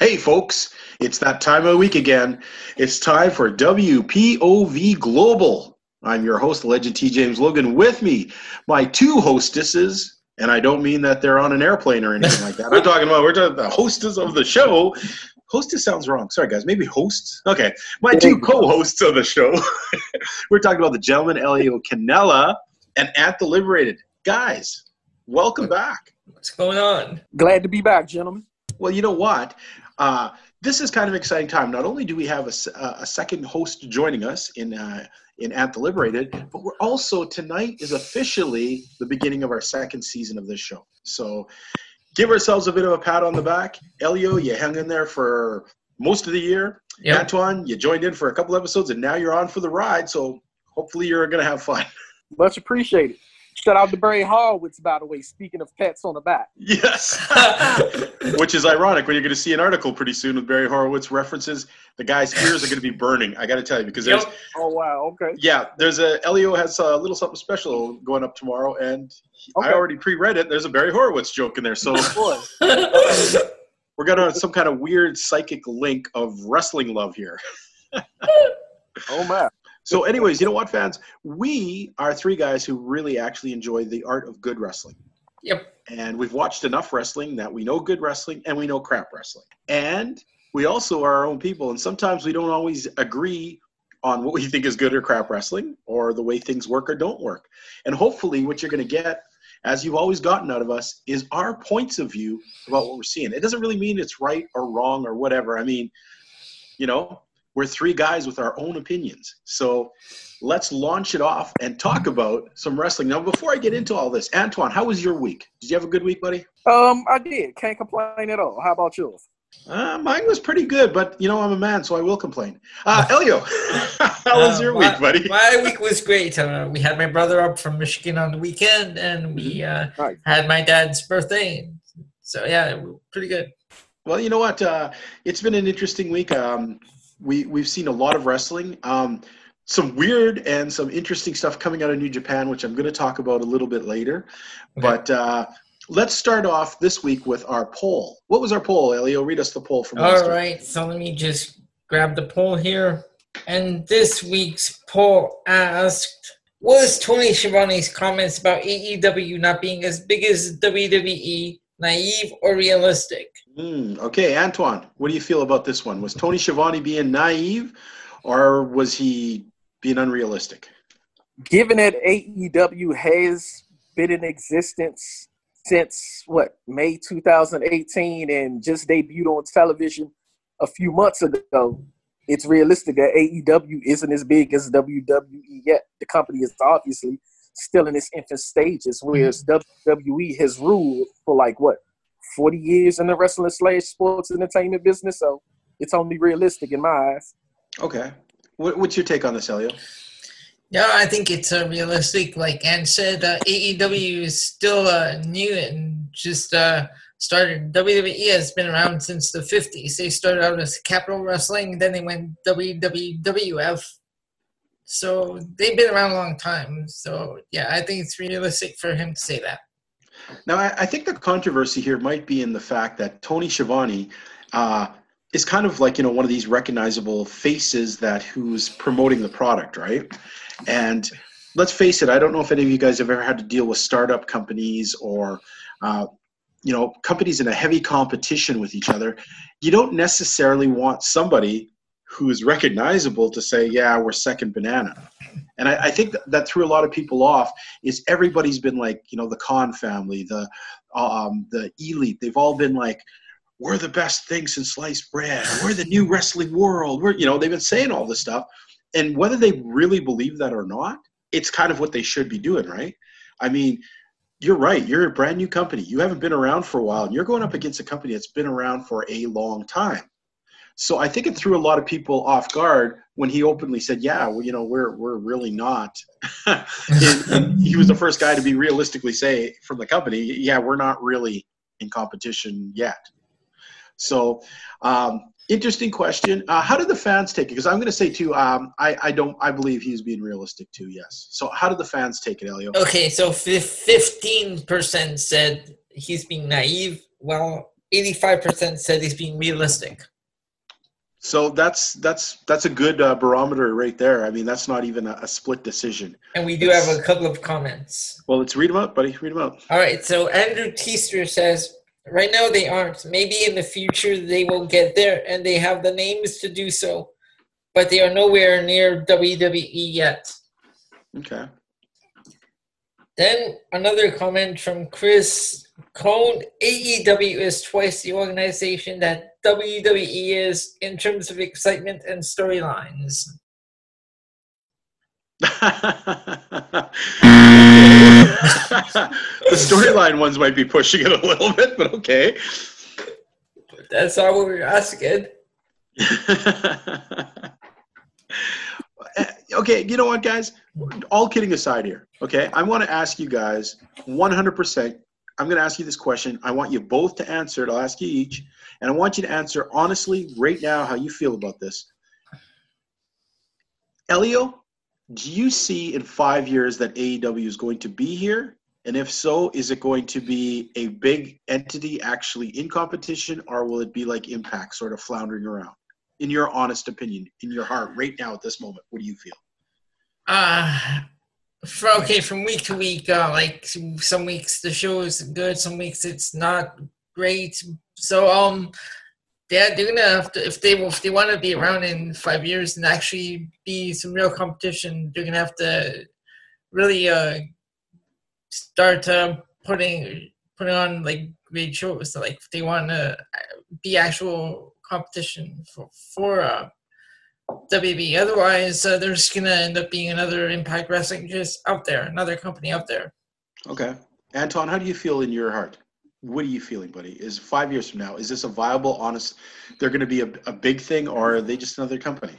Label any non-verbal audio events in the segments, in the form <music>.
Hey, folks, it's that time of the week again. It's time for WPOV Global. I'm your host, Legend T. James Logan. With me, my two hostesses, and I don't mean that they're on an airplane or anything like that. I'm talking about we're talking about the hostess of the show. Hostess sounds wrong. Sorry, guys. Maybe hosts. Okay, my two co-hosts of the show. <laughs> we're talking about the gentleman Elio Canella and Ant the Liberated. Guys, welcome back. What's going on? Glad to be back, gentlemen. Well, you know what? Uh, this is kind of an exciting time. Not only do we have a, a second host joining us in uh, in Ant the Liberated, but we're also tonight is officially the beginning of our second season of this show. So give ourselves a bit of a pat on the back. Elio, you hung in there for most of the year. Yep. Antoine, you joined in for a couple episodes, and now you're on for the ride. So hopefully you're going to have fun. Much appreciated. Shout out to Barry Horowitz, by the way, speaking of pets on the back. Yes. <laughs> Which is ironic when you're going to see an article pretty soon with Barry Horowitz references. The guy's ears are going to be burning. I got to tell you because there's Yep. Oh, wow. Okay. yeah, there's a Elio has a little something special going up tomorrow, and he- I already pre-read it. There's a Barry Horowitz joke in there, so <laughs> we're gonna some kind of weird psychic link of wrestling love here. <laughs> Oh, my. So, anyways, you know what, fans? We are three guys who really actually enjoy the art of good wrestling. yep. and we've watched enough wrestling that we know good wrestling and we know crap wrestling. And we also are our own people, and sometimes we don't always agree on what we think is good or crap wrestling or the way things work or don't work. And hopefully, what you're going to get, as you've always gotten out of us, is our points of view about what we're seeing. It doesn't really mean it's right or wrong or whatever. I mean, you know, we're three guys with our own opinions. So let's launch it off and talk about some wrestling. Now, before I get into all this, Antoine, how was your week? Did you have a good week, buddy? Um, I did. Can't complain at all. How about yours? Uh, mine was pretty good, but you know I'm a man, so I will complain. Uh, Elio, <laughs> how was Uh, your my- week, buddy? My week was great. Uh, we had my brother up from Michigan on the weekend, and we uh, Nice. had my dad's birthday. So yeah, pretty good. Well, you know what? Uh, it's been an interesting week. Um, we we've seen a lot of wrestling. Um, some weird and some interesting stuff coming out of New Japan, which I'm going to talk about a little bit later. Okay. But uh, let's start off this week with our poll. What was our poll, Elio? Read us the poll from All week. so let me just grab the poll here. And this week's poll asked Was Tony Schiavone's comments about AEW not being as big as WWE naive or realistic? Hmm, okay, Antoine, what do you feel about this one? Was Tony Schiavone being naive, or was he being unrealistic? Given that AEW has been in existence since, what, May 2018 and just debuted on television a few months ago, it's realistic that AEW isn't as big as WWE yet. The company is obviously still in its infant stages, whereas WWE has ruled for like what 40 years in the wrestling slash sports entertainment business. So it's only realistic in my eyes. Okay. What, what's your take on this, Elio? Yeah, I think it's uh, realistic. Like Ann said, uh, AEW is still uh, new and just uh, started. WWE has been around since the 50s. They started out as Capitol Wrestling, then they went WWF. So they've been around a long time. So yeah, I think it's realistic for him to say that. Now, I, I think the controversy here might be in the fact that Tony Schiavone uh, is kind of like you know one of these recognizable faces that who's promoting the product, right? And let's face it, I don't know if any of you guys have ever had to deal with startup companies or uh, you know companies in a heavy competition with each other. You don't necessarily want somebody who's recognizable to say, "Yeah, we're second banana." And I, I think that, threw a lot of people off. Is everybody's been like, you know, the Khan family, the um, the elite. They've all been like, we're the best thing since sliced bread. We're the new wrestling world. We're, you know, they've been saying all this stuff. And whether they really believe that or not, it's kind of what they should be doing, right? I mean, you're right. You're a brand new company. You haven't been around for a while, and you're going up against a company that's been around for a long time. So I think it threw a lot of people off guard when he openly said, "Yeah, well, you know, we're we're really not." <laughs> and, and he was the first guy to be realistically say from the company, "Yeah, we're not really in competition yet." So, um, interesting question. Uh, how did the fans take it? Because I'm going to say too, um, I I don't I believe he's being realistic too. Yes. So how did the fans take it, Elio? Okay, so 15% said he's being naive, Well, 85% said he's being realistic. So that's that's that's a good uh, barometer right there. I mean, that's not even a, a split decision. And we do have a couple of comments. Well, let's read them out, buddy. Read them out. All right. So Andrew Teaster says, right now they aren't. Maybe in the future they will get there, and they have the names to do so, but they are nowhere near WWE yet. Okay. Then another comment from Chris Cone AEW is twice the organization that WWE is in terms of excitement and storylines. <laughs> the storyline ones might be pushing it a little bit, but okay. That's all we were asking. <laughs> okay, you know what, guys? All kidding aside here, okay? I want to ask you guys 100%. I'm going to ask you this question. I want you both to answer it. I'll ask you each. And I want you to answer honestly right now how you feel about this. Elio, do you see in five years that AEW is going to be here? And if so, is it going to be a big entity actually in competition, or will it be like Impact sort of floundering around? In your honest opinion, in your heart, right now at this moment, what do you feel? Uh, for, okay, from week to week, uh, like some weeks the show is good, some weeks it's not great. So um, yeah, they're gonna have to if they if they want to be around in five years and actually be some real competition, they're gonna have to really uh start uh, putting putting on like great shows. So, like if they want to be actual competition for for uh, WB. Otherwise, uh, they're just gonna end up being another Impact Wrestling just out there, another company out there. Okay, Anton, how do you feel in your heart? What are you feeling, buddy? Is five years from now, is this a viable, honest? They're going to be a, a big thing, or are they just another company?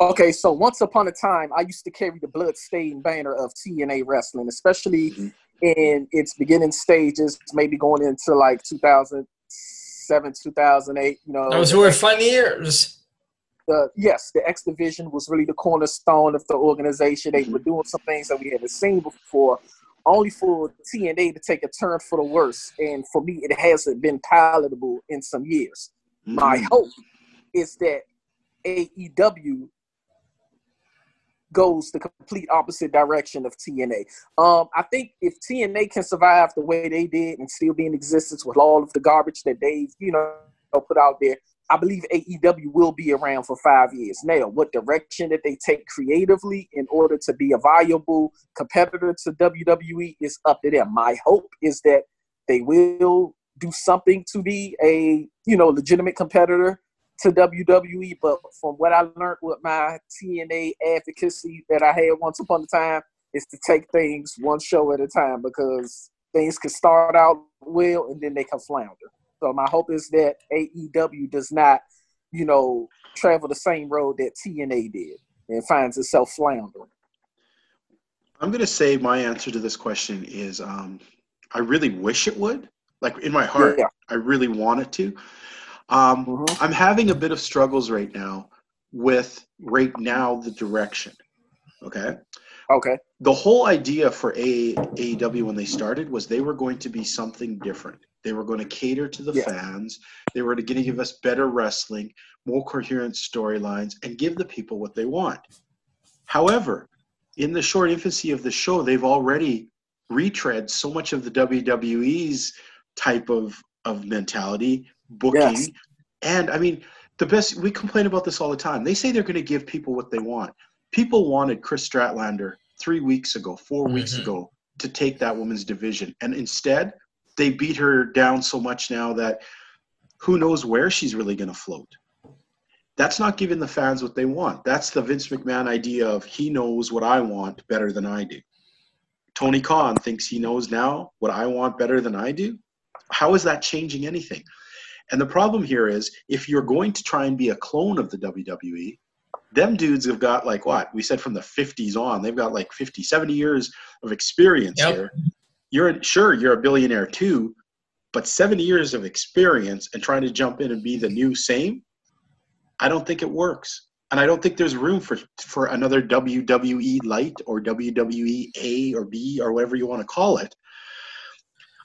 Okay, so once upon a time, I used to carry the blood-stained banner of TNA wrestling, especially mm-hmm. in its beginning stages, maybe going into like 2007, 2008. You know, those were fun years. The, yes, the X Division was really the cornerstone of the organization. They mm-hmm. were doing some things that we haven't seen before, only for TNA to take a turn for the worse. And for me, it hasn't been palatable in some years. Mm-hmm. My hope is that AEW goes the complete opposite direction of TNA. Um, I think if TNA can survive the way they did and still be in existence with all of the garbage that they've, you know, put out there, I believe AEW will be around for five years. Now, what direction that they take creatively in order to be a viable competitor to WWE is up to them. My hope is that they will do something to be a, you know, legitimate competitor to WWE, but from what I learned with my TNA advocacy that I had once upon a time, is to take things one show at a time because things can start out well and then they can flounder. So my hope is that AEW does not, you know, travel the same road that TNA did and finds itself floundering. I'm going to say my answer to this question is um, I really wish it would. Like in my heart, yeah. I really want it to. Um, mm-hmm. I'm having a bit of struggles right now with right now the direction. Okay. Okay. The whole idea for AEW when they started was they were going to be something different. They were going to cater to the yeah. fans. They were going to give us better wrestling, more coherent storylines, and give the people what they want. However, in the short infancy of the show, they've already retread so much of the WWE's type of, of mentality booking. Yes. And I mean, the best, we complain about this all the time. They say they're going to give people what they want. People wanted Kris Statlander three weeks ago, 4 mm-hmm. weeks ago to take that woman's division. And instead, they beat her down so much now that who knows where she's really going to float. That's not giving the fans what they want. That's the Vince McMahon idea of he knows what I want better than I do. Tony Khan thinks he knows now what I want better than I do. How is that changing anything? And the problem here is if you're going to try and be a clone of the WWE, them dudes have got like what? We said from the 50s on, they've got like 50, 70 years of experience yep. here. You're sure you're a billionaire too, but 70 years of experience and trying to jump in and be the new same, I don't think it works. And I don't think there's room for for another WWE light or WWE A or B or whatever you want to call it.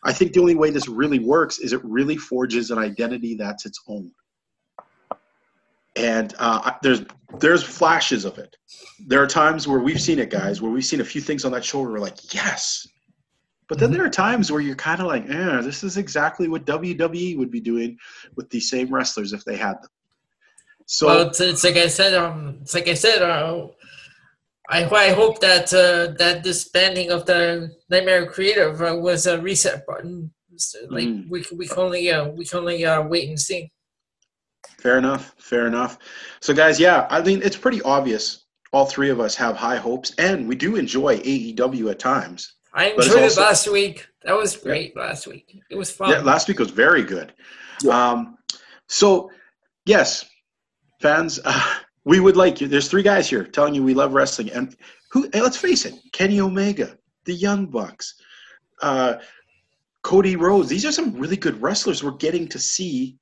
I think the only way this really works is it really forges an identity that's its own. And uh, there's there's flashes of it. There are times where we've seen it, guys, where we've seen a few things on that shoulder. We're like, yes. But then Mhm. there are times where you're kind of like, eh, this is exactly what WWE would be doing with these same wrestlers if they had them. So well, it's, it's like I said. Um, it's like I said. Uh, I I hope that uh, that this banding of the Nightmare Collective uh, was a reset button. So, like Mm. we can we can only uh, we can only uh, wait and see. Fair enough. Fair enough. So, guys, yeah, I mean, it's pretty obvious. All three of us have high hopes, and we do enjoy AEW at times. I enjoyed also- it last week. That was great last week. It was fun. Yeah, last week was very good. Yeah. Um, so, yes, fans, <laughs> uh, we would like you. There's three guys here telling you we love wrestling, and who? And let's face it, Kenny Omega, the Young Bucks, uh, Cody Rhodes. These are some really good wrestlers we're getting to see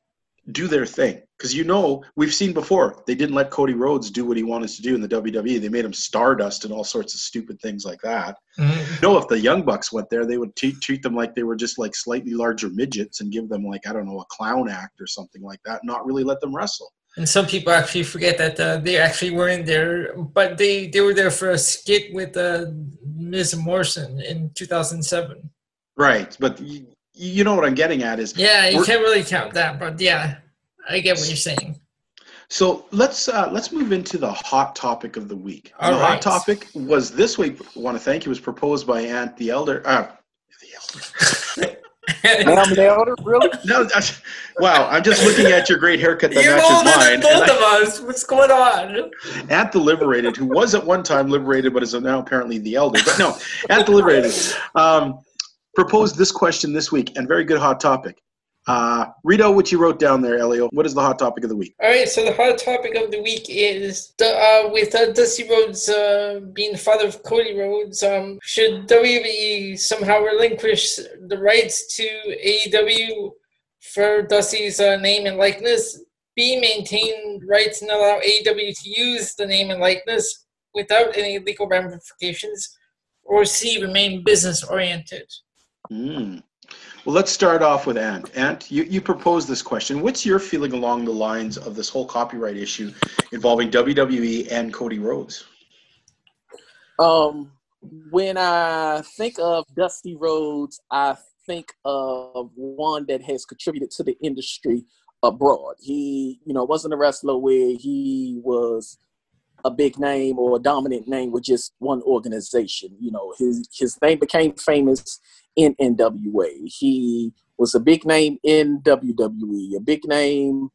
do their thing. Because you know, we've seen before they didn't let Cody Rhodes do what he wanted to do in the WWE. They made him Stardust and all sorts of stupid things like that. Mhm. No, if the Young Bucks went there, they would treat treat them like they were just like slightly larger midgets and give them like I don't know a clown act or something like that. Not really let them wrestle. And some people actually forget that uh, they actually weren't there, but they, they were there for a skit with uh, Ms. Morrison in 2007. Right, but you, you know what I'm getting at is Yeah, you can't really count that, but yeah, I get what you're saying. so let's uh, let's move into the hot topic of the week. All the hot topic was this week. I want to thank you was proposed by Aunt the Elder. Uh, the <laughs> Elder. Ma'am the elder, really? <laughs> No, that's, wow! I'm just looking at your great haircut that You're matches older mine. than and both I- of us. What's going on? Ant the liberated who was at one time liberated but is now apparently the elder but no Ant the liberated um, proposed this question this week and very good hot topic uh, read out what you wrote down there elio what is the hot topic of the week All right, so the hot topic of the week is uh, with uh, Dusty Rhodes uh, being the father of Cody Rhodes. Um, should WWE somehow relinquish the rights to AEW for Dusty's uh, name and likeness? B, maintain rights and allow AEW to use the name and likeness without any legal ramifications? Or C, remain business oriented? Hmm. well let's start off with ant ant you, you proposed this question what's your feeling along the lines of this whole copyright issue involving wwe and cody rhodes Um, when I think of Dusty Rhodes, I think of one that has contributed to the industry abroad. He, you know, wasn't a wrestler where he was a big name or a dominant name with just one organization. You know, his his name became famous in NWA. He was a big name in WWE, a big name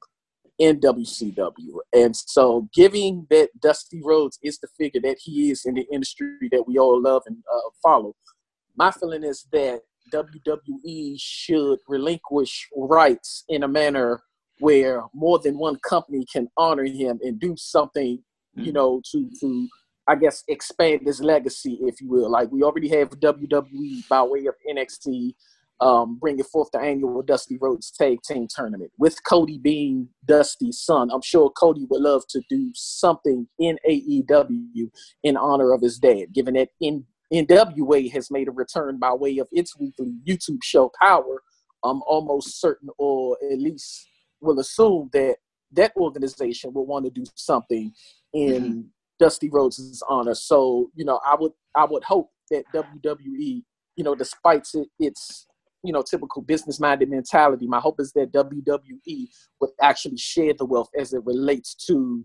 in WCW. And so, giving that Dusty Rhodes is the figure that he is in the industry that we all love and uh, follow, my feeling is that WWE should relinquish rights in a manner where more than one company can honor him and do something, you know, to to I guess expand his legacy, if you will. Like we already have WWE by way of NXT um, bringing forth the annual Dusty Rhodes Tag Team Tournament. With Cody being Dusty's son, I'm sure Cody would love to do something in AEW in honor of his dad, given that in NWA has made a return by way of its weekly YouTube show Powerrr. I'm almost certain, or at least will assume that that organization will want to do something in Dusty Rhodes' honor. So, you know, I would I would hope that WWE, you know, despite its you know typical business minded mentality, my hope is that WWE would actually share the wealth as it relates to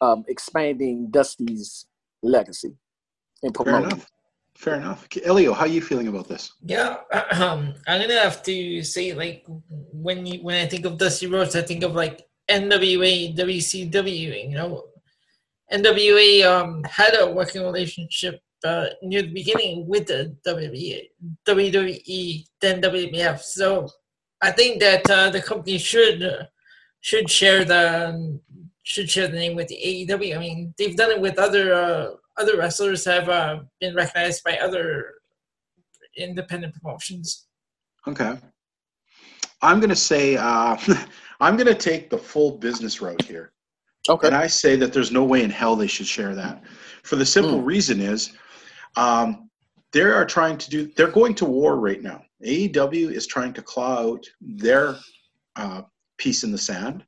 um, expanding Dusty's legacy and fair promoting. enough fair enough elio how are you feeling about this Yeah, <clears throat> um, I'm gonna have to say like when you when I think of Dusty Rhodes, I think of like NWA, WCW. You know, NWA um, had a working relationship uh, near the beginning with the WWE, WWE, then WWF. So I think that uh, the company should uh, should share the should share the name with the AEW. I mean, they've done it with other uh, other wrestlers have uh, been recognized by other independent promotions. Okay. I'm to say, <laughs> I'm to take the full business route here. Okay. And I say that there's no way in hell they should share that. For the simple reason is um, they are trying to do, they're going to war right now. AEW is trying to claw out their uh, piece in the sand.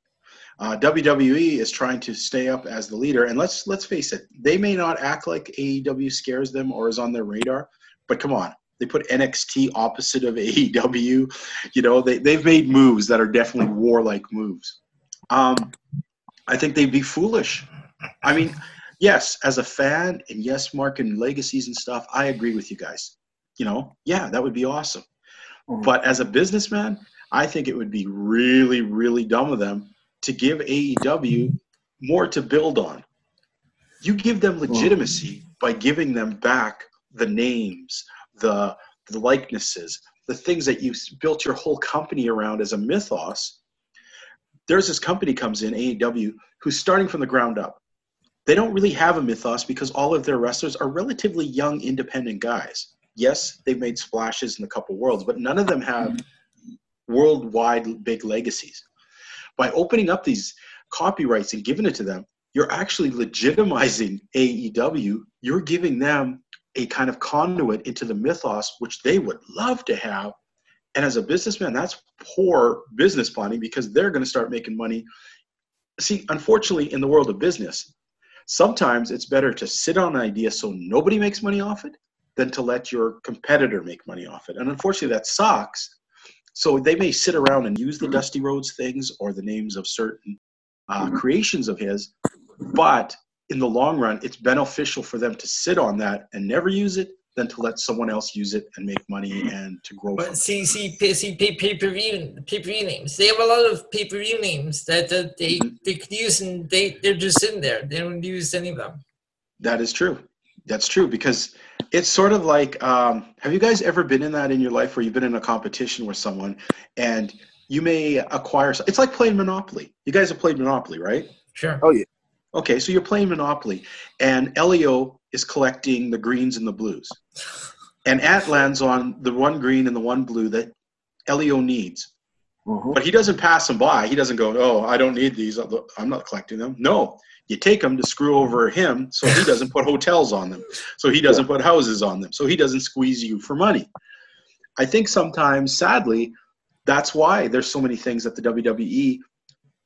Uh, WWE is trying to stay up as the leader, and let's let's face it, they may not act like AEW scares them or is on their radar, but come on, they put NXT opposite of AEW. You know, they they've made moves that are definitely warlike moves. Um, I think they'd be foolish. I mean, yes, as a fan, and yes, marking legacies and stuff, I agree with you guys. You know, yeah, that would be awesome. Mm-hmm. But as a businessman, I think it would be really, really dumb of them to give AEW more to build on. You give them legitimacy by giving them back the names, the, the likenesses, the things that you built your whole company around as a mythos. There's this company comes in, AEW, who's starting from the ground up. They don't really have a mythos because all of their wrestlers are relatively young, independent guys. Yes, they've made splashes in a couple worlds, but none of them have worldwide big legacies. By opening up these copyrights and giving it to them, you're actually legitimizing AEW. You're giving them a kind of conduit into the mythos, which they would love to have. And as a businessman, that's poor business planning because they're going to start making money. See, unfortunately, in the world of business, sometimes it's better to sit on an idea so nobody makes money off it than to let your competitor make money off it. And unfortunately, that sucks so they may sit around and use the Dusty Rhodes things or the names of certain uh, mm-hmm. creations of his, but in the long run, it's beneficial for them to sit on that and never use it than to let someone else use it and make money and to grow. But see, see, see, pay per view, pay per view names. They have a lot of pay per view names that, that they mm-hmm. they could use, and they they're just sitting there. They don't use any of them. That is true. That's true because it's sort of like um, have you guys ever been in that in your life where you've been in a competition with someone and you may acquire it's like playing monopoly you guys have played monopoly right sure oh yeah okay so you're playing monopoly and elio is collecting the greens and the blues. And at lands on the one green and the one blue that elio needs. Mm-hmm. but he doesn't pass them by. He doesn't go oh i don't need these. I'm not collecting them. No. You take them to screw over him so he doesn't put hotels on them so he doesn't put houses on them so he doesn't squeeze you for money. I think sometimes sadly that's why there's so many things at the wwe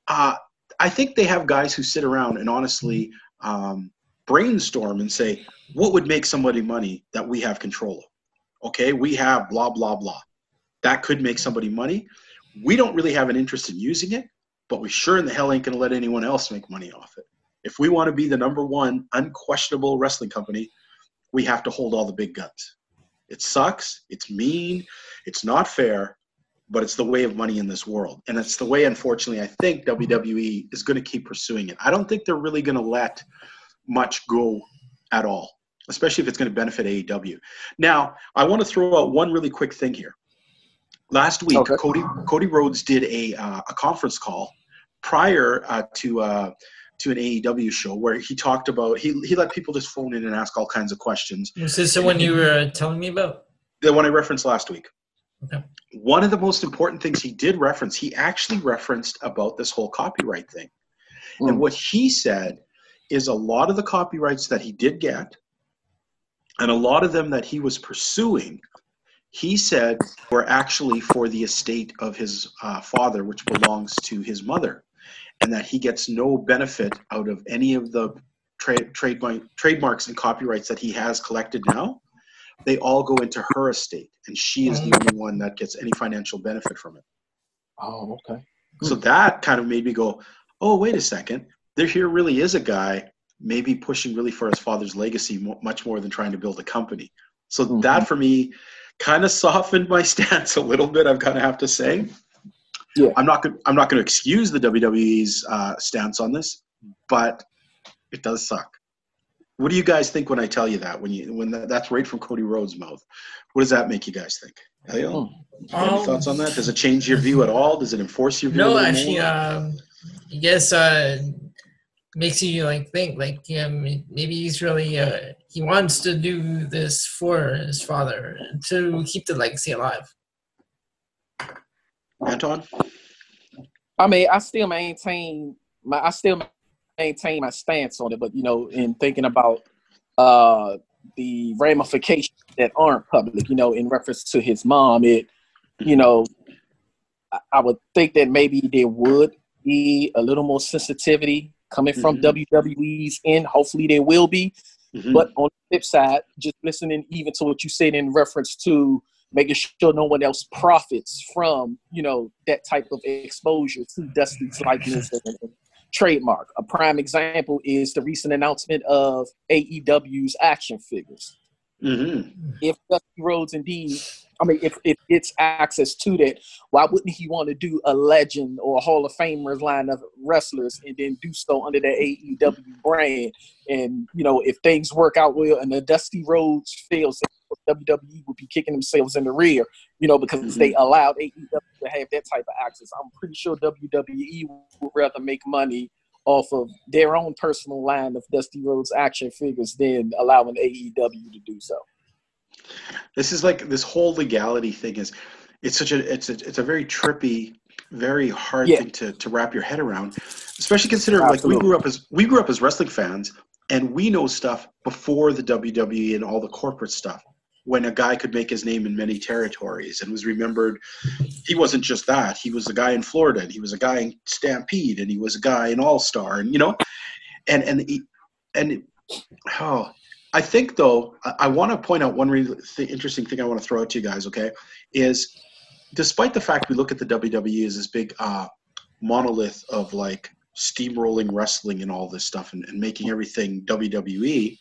uh, i think they have guys who sit around and honestly um, brainstorm and say what would make somebody money that we have control of okay we have blah blah blah that could make somebody money we don't really have an interest in using it but we sure in the hell ain't going to let anyone else make money off it if we want to be the number one unquestionable wrestling company, we have to hold all the big guns. It sucks. It's mean. It's not fair, but it's the way of money in this world. And it's the way, unfortunately, I think WWE is going to keep pursuing it. I don't think they're really going to let much go at all, especially if it's going to benefit AEW. Now, I want to throw out one really quick thing here. Last week, okay. Cody Cody Rhodes did a uh, a conference call prior uh, to uh, to an AEW show where he talked about he he let people just phone in and ask all kinds of questions. Is this the one you were telling me about? The one I referenced last week. Okay. One of the most important things he did reference, he actually referenced about this whole copyright thing. Mm. And what he said is a lot of the copyrights that he did get and a lot of them that he was pursuing he said were actually for the estate of his uh, father which belongs to his mother and that he gets no benefit out of any of the trade, trademark, trademarks and copyrights that he has collected now. They all go into her estate, and she is the only one that gets any financial benefit from it. Oh, okay. So that kind of made me go, oh, wait a second. There here really is a guy maybe pushing really for his father's legacy much more than trying to build a company. So mm-hmm. that for me kind of softened my <laughs> stance a little bit. I've kind of have to say. Yeah. I'm not. I'm not going to excuse the WWE's uh, stance on this, but it does suck. What do you guys think when I tell you that? When you when that, that's right from Cody Rhodes' mouth, what does that make you guys think? Elio, um, any thoughts on that? Does it change your view at all? Does it enforce your view? No, actually, um, I guess uh, makes you like think like yeah, maybe he's really uh, he wants to do this for his father to keep the legacy alive. Anton? I mean, I still maintain my I still maintain my stance on it, but you know, in thinking about uh the ramifications that aren't public, you know, in reference to his mom, it you know, I, I would think that maybe there would be a little more sensitivity coming from Mhm. WWE's end. Hopefully, there will be. Mhm. But on the flip side, just listening even to what you said in reference to making sure no one else profits from, you know, that type of exposure to Dusty's likeness and, and trademark. A prime example is the recent announcement of AEW's action figures. Mhm. If Dusty Rhodes indeed, I mean, if, if it's access to that, why wouldn't he want to do a legend or a Hall of Famers line of wrestlers and then do so under the AEW brand? And you know, if things work out well and the Dusty Rhodes fails, WWE would be kicking themselves in the rear, you know, because mm-hmm. they allowed AEW to have that type of access. I'm pretty sure WWE would rather make money off of their own personal line of Dusty Rhodes action figures than allowing AEW to do so. This is like this whole legality thing is it's such a it's a it's a very trippy, very hard Yeah. thing to, to wrap your head around. Especially considering like we grew up as we grew up as wrestling fans and we know stuff before the WWE and all the corporate stuff. When a guy could make his name in many territories and was remembered, he wasn't just that. He was a guy in Florida, and he was a guy in Stampede, and he was a guy in All Star, and you know, and and he, and oh, I think though I, I want to point out one really th- interesting thing I want to throw out to you guys. Okay, is despite the fact we look at the WWE as this big uh, monolith of like steamrolling wrestling and all this stuff and, and making everything WWE,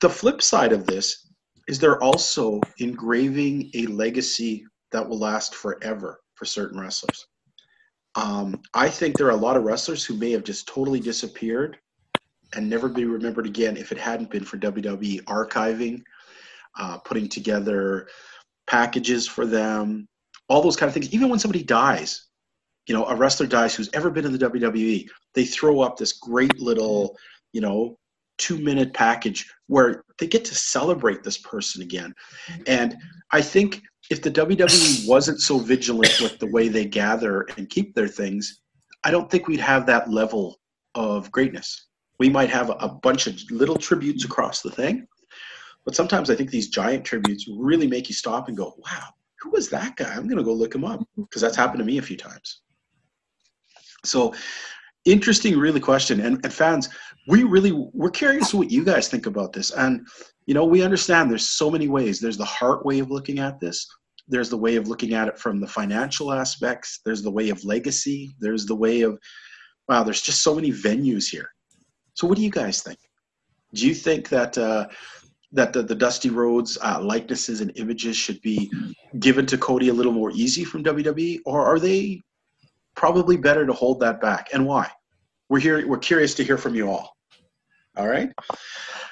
the flip side of this is they're also engraving a legacy that will last forever for certain wrestlers. Um, I think there are a lot of wrestlers who may have just totally disappeared and never be remembered again if it hadn't been for WWE archiving, uh, putting together packages for them, all those kind of things. Even when somebody dies, you know, a wrestler dies who's ever been in the WWE, they throw up this great little, you know, two minute package where they get to celebrate this person again. And I think if the WWE <laughs> wasn't so vigilant with the way they gather and keep their things, I don't think we'd have that level of greatness. We might have a, bunch of little tributes across the thing, but sometimes I think these giant tributes really make you stop and go, wow, who was that guy? I'm going to go look him up mm-hmm. because that's happened to me a few times. So, interesting, really question. And, and fans, we really we're curious what you guys think about this. And you know, we understand there's so many ways. There's the heart way of looking at this. There's the way of looking at it from the financial aspects. There's the way of legacy. There's the way of wow. There's just so many venues here. So, what do you guys think? Do you think that uh, that the, the Dusty Rhodes uh, likenesses and images should be given to Cody a little more easy from WWE, or are they probably better to hold that back, and why? We're here. We're curious to hear from you all. All right.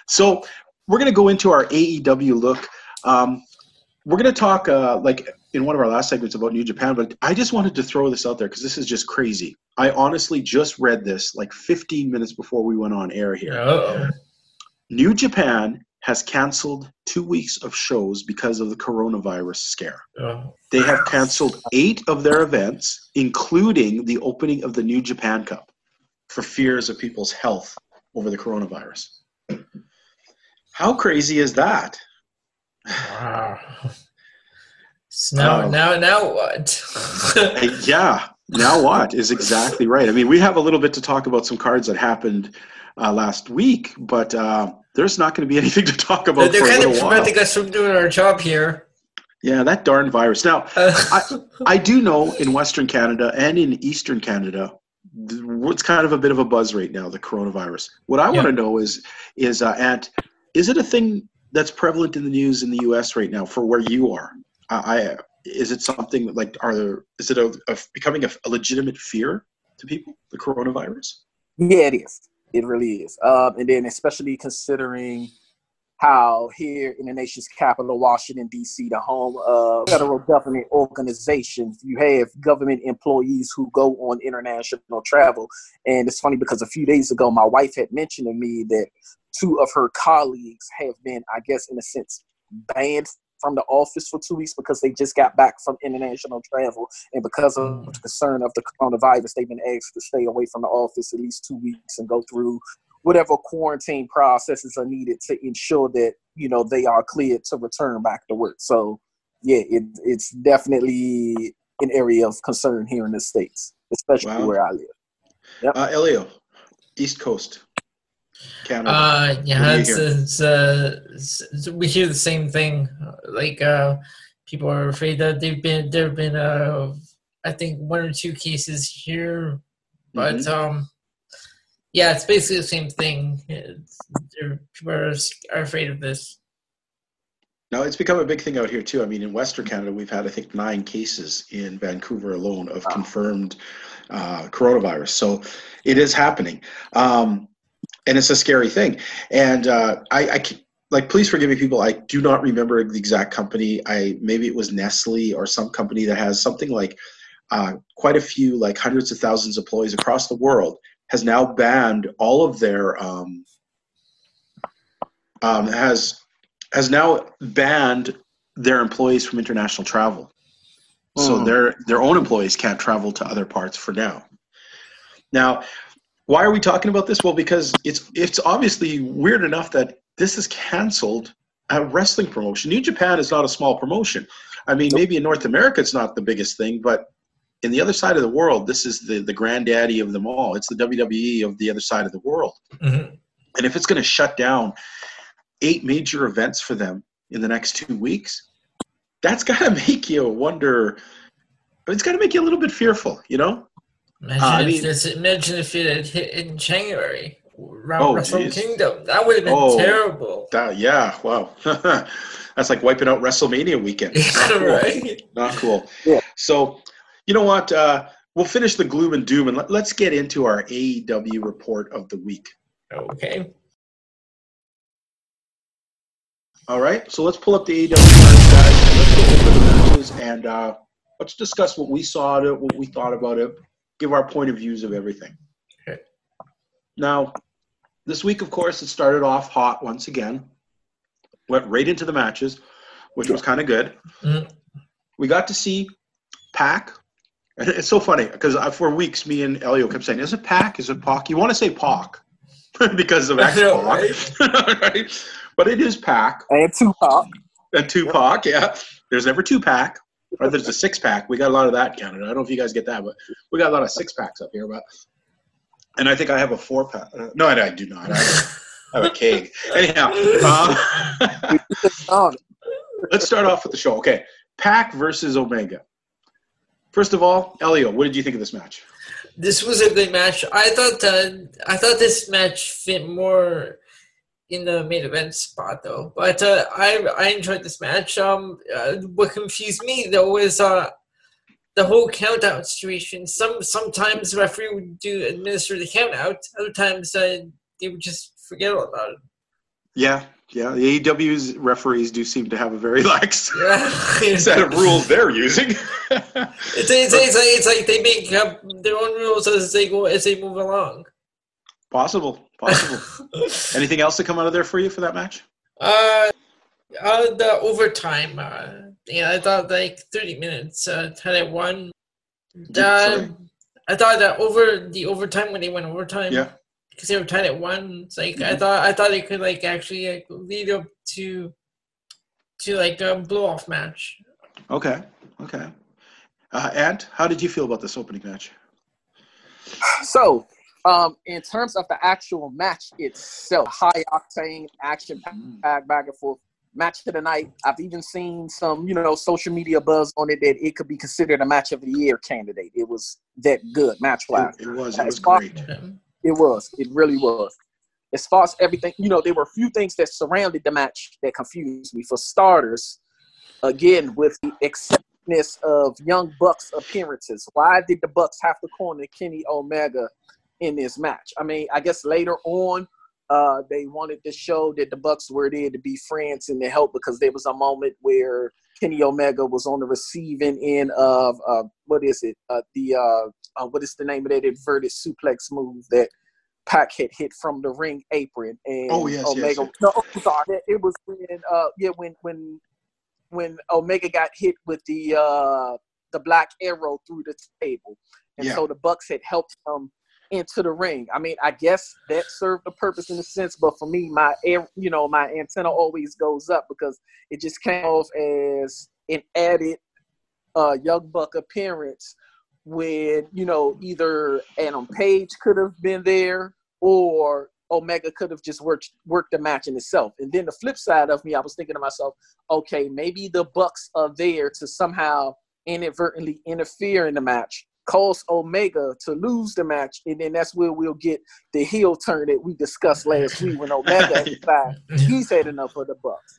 So we're going to go into our AEW look. Um, we're going to talk uh, like in one of our last segments about New Japan, but I just wanted to throw this out there because this is just crazy. I honestly just read this like 15 minutes before we went on air here. Oh, New Japan has canceled two weeks of shows because of the coronavirus scare. oh. They have canceled eight of their events, including the opening of the New Japan Cup, for fears of people's health over the coronavirus. How crazy is that? Wow. So now, Oh. now, now what? <laughs> Yeah, now what is exactly right. I mean, we have a little bit to talk about some cards that happened uh, last week, but uh, there's not going to be <laughs> anything to talk They're, about they're for a kind of preventing us from doing our job here. Yeah, that darn virus. Now, Uh, I <laughs> do know in Western Canada and in Eastern Canada, what's kind of a bit of a buzz right now, the coronavirus. What I want to know is, is uh, Ant, is it a thing that's prevalent in the news in the U.S. right now for where you are? I, is it something like are there? Is it a, a becoming a, a legitimate fear to people, the coronavirus? Yeah, it is. It really is. Um, and then especially considering how here in the nation's capital, Washington D.C., the home of federal government organizations, you have government employees who go on international travel. And it's funny because a few days ago, my wife had mentioned to me that two of her colleagues have been, I guess, in a sense, banned from the office for two weeks because they just got back from international travel. And because of the concern of the coronavirus, they've been asked to stay away from the office at least two weeks and go through whatever quarantine processes are needed to ensure that, you know, they are cleared to return back to work. So yeah, it, it's definitely an area of concern here in the states, especially wow. where I live. Yep. Uh, Elio, East Coast, Canada. Uh, yeah, it's, it's, uh, it's, we hear the same thing. Like uh, people are afraid that they've been there have been uh, I think one or two cases here, but mm-hmm. um, yeah, it's basically the same thing. people are, are afraid of this. Now it's become a big thing out here too. I mean, in Western Canada, we've had I think nine cases in Vancouver alone of confirmed uh, coronavirus. So it is happening, um, and it's a scary thing. And uh, I, I like, please forgive me, people. I do not remember the exact company. I maybe it was Nestle or some company that has something like uh, quite a few, like hundreds of thousands of employees across the world, has now banned all of their um, um, has has now banned their employees from international travel. So hmm. their their own employees can't travel to other parts for now. Now, why are we talking about this? Well, because it's it's obviously weird enough that this is canceled a wrestling promotion. New Japan is not a small promotion. I mean, maybe in North America it's not the biggest thing, but in the other side of the world, this is the the granddaddy of them all. It's the WWE of the other side of the world. Mm-hmm. And if it's going to shut down eight major events for them in the next two weeks, that's got to <laughs> make you wonder. It's got to make you a little bit fearful, you know. Imagine, uh, if, I mean, this, imagine if it had hit in January around oh, Wrestle geez. Kingdom. That would have been oh, terrible. That, yeah, wow. <laughs> that's like wiping out WrestleMania weekend. <laughs> Not <laughs> cool. right? Not cool. Yeah. So, you know what? Uh, we'll finish the gloom and doom and let, let's get into our AEW report of the week. Okay. All right, so let's pull up the AEW cards, guys. Let's go over the matches and uh, let's discuss what we saw it, what we thought about it, give our point of views of everything. Okay. Now, this week, of course, it started off hot once again. Went right into the matches, which was kind of good. Mm-hmm. We got to see Pac. And it's so funny because for weeks, me and Elio kept saying, "Is it Pac? Is it Pac?" You want to say Pac <laughs> because of <laughs> X Pac, <laughs> right? but it is Pac. And Tupac. And Tupac, yeah. There's never two pack. Or there's a six pack. We got a lot of that Canada. I don't know if you guys get that, but we got a lot of six packs up here. But and I think I have a four pack. Uh, no, I, I, do not. I have, I have a keg. Anyhow, um, <laughs> let's start off with the show. Okay, Pac versus Omega. First of all, Elio, what did you think of this match? This was a good match. I thought uh, I thought this match fit more in the main event spot though. But uh, I I enjoyed this match. Um, uh, what confused me though was uh the whole countdown situation. Some sometimes the referee would do administer the count out. Other times uh, they would just forget all about it. Yeah, yeah. The AEW's referees do seem to have a very lax <laughs> yeah. <laughs> set of rules they're using. <laughs> it's, it's, it's, like, it's like they make up their own rules as they go as they move along. Possible, possible. <laughs> Anything else to come out of there for you for that match? Uh, uh the overtime. Uh, yeah, I thought like thirty minutes. Uh, tied at one. Uh, I thought that over the overtime when they went overtime. Yeah. Because they were tied at one. It's like mm-hmm. I thought. I thought they could like actually like, lead up to to like a blow off match. Okay. Okay. Uh, and how did you feel about this opening match? So um, in terms of the actual match itself, high octane action packed back and forth match of the night. I've even seen some, you know, social media buzz on it that it could be considered a match of the year candidate. It was that good match wise. It, it, was. It was great. It was. It really was. As far as everything, you know, there were a few things that surrounded the match that confused me. For starters, again, with the acceptance of Young Bucks appearances, why did the Bucks have to corner Kenny Omega in this match. I mean, I guess later on, uh, they wanted to show that the Bucks were there to be friends and to help because there was a moment where Kenny Omega was on the receiving end of uh, what is it? Uh, the uh, uh, what is the name of that inverted suplex move that Pac had hit from the ring apron? And oh yes, Omega. Yes, yes. No, I'm sorry. It was when uh, yeah when when when Omega got hit with the uh, the black arrow through the table, and yeah. so the Bucks had helped him into the ring. I mean, I guess that served a purpose in a sense, but for me, my air, you know, my antenna always goes up because it just came off as an added uh, Young Buck appearance when you know either Adam Page could have been there or Omega could have just worked worked the match in itself. And then the flip side of me, I was thinking to myself, okay, maybe the Bucks are there to somehow inadvertently interfere in the match, cause Omega to lose the match, and then that's where we'll get the heel turn that we discussed last week when Omega <laughs> yeah. he's had enough for the Bucks.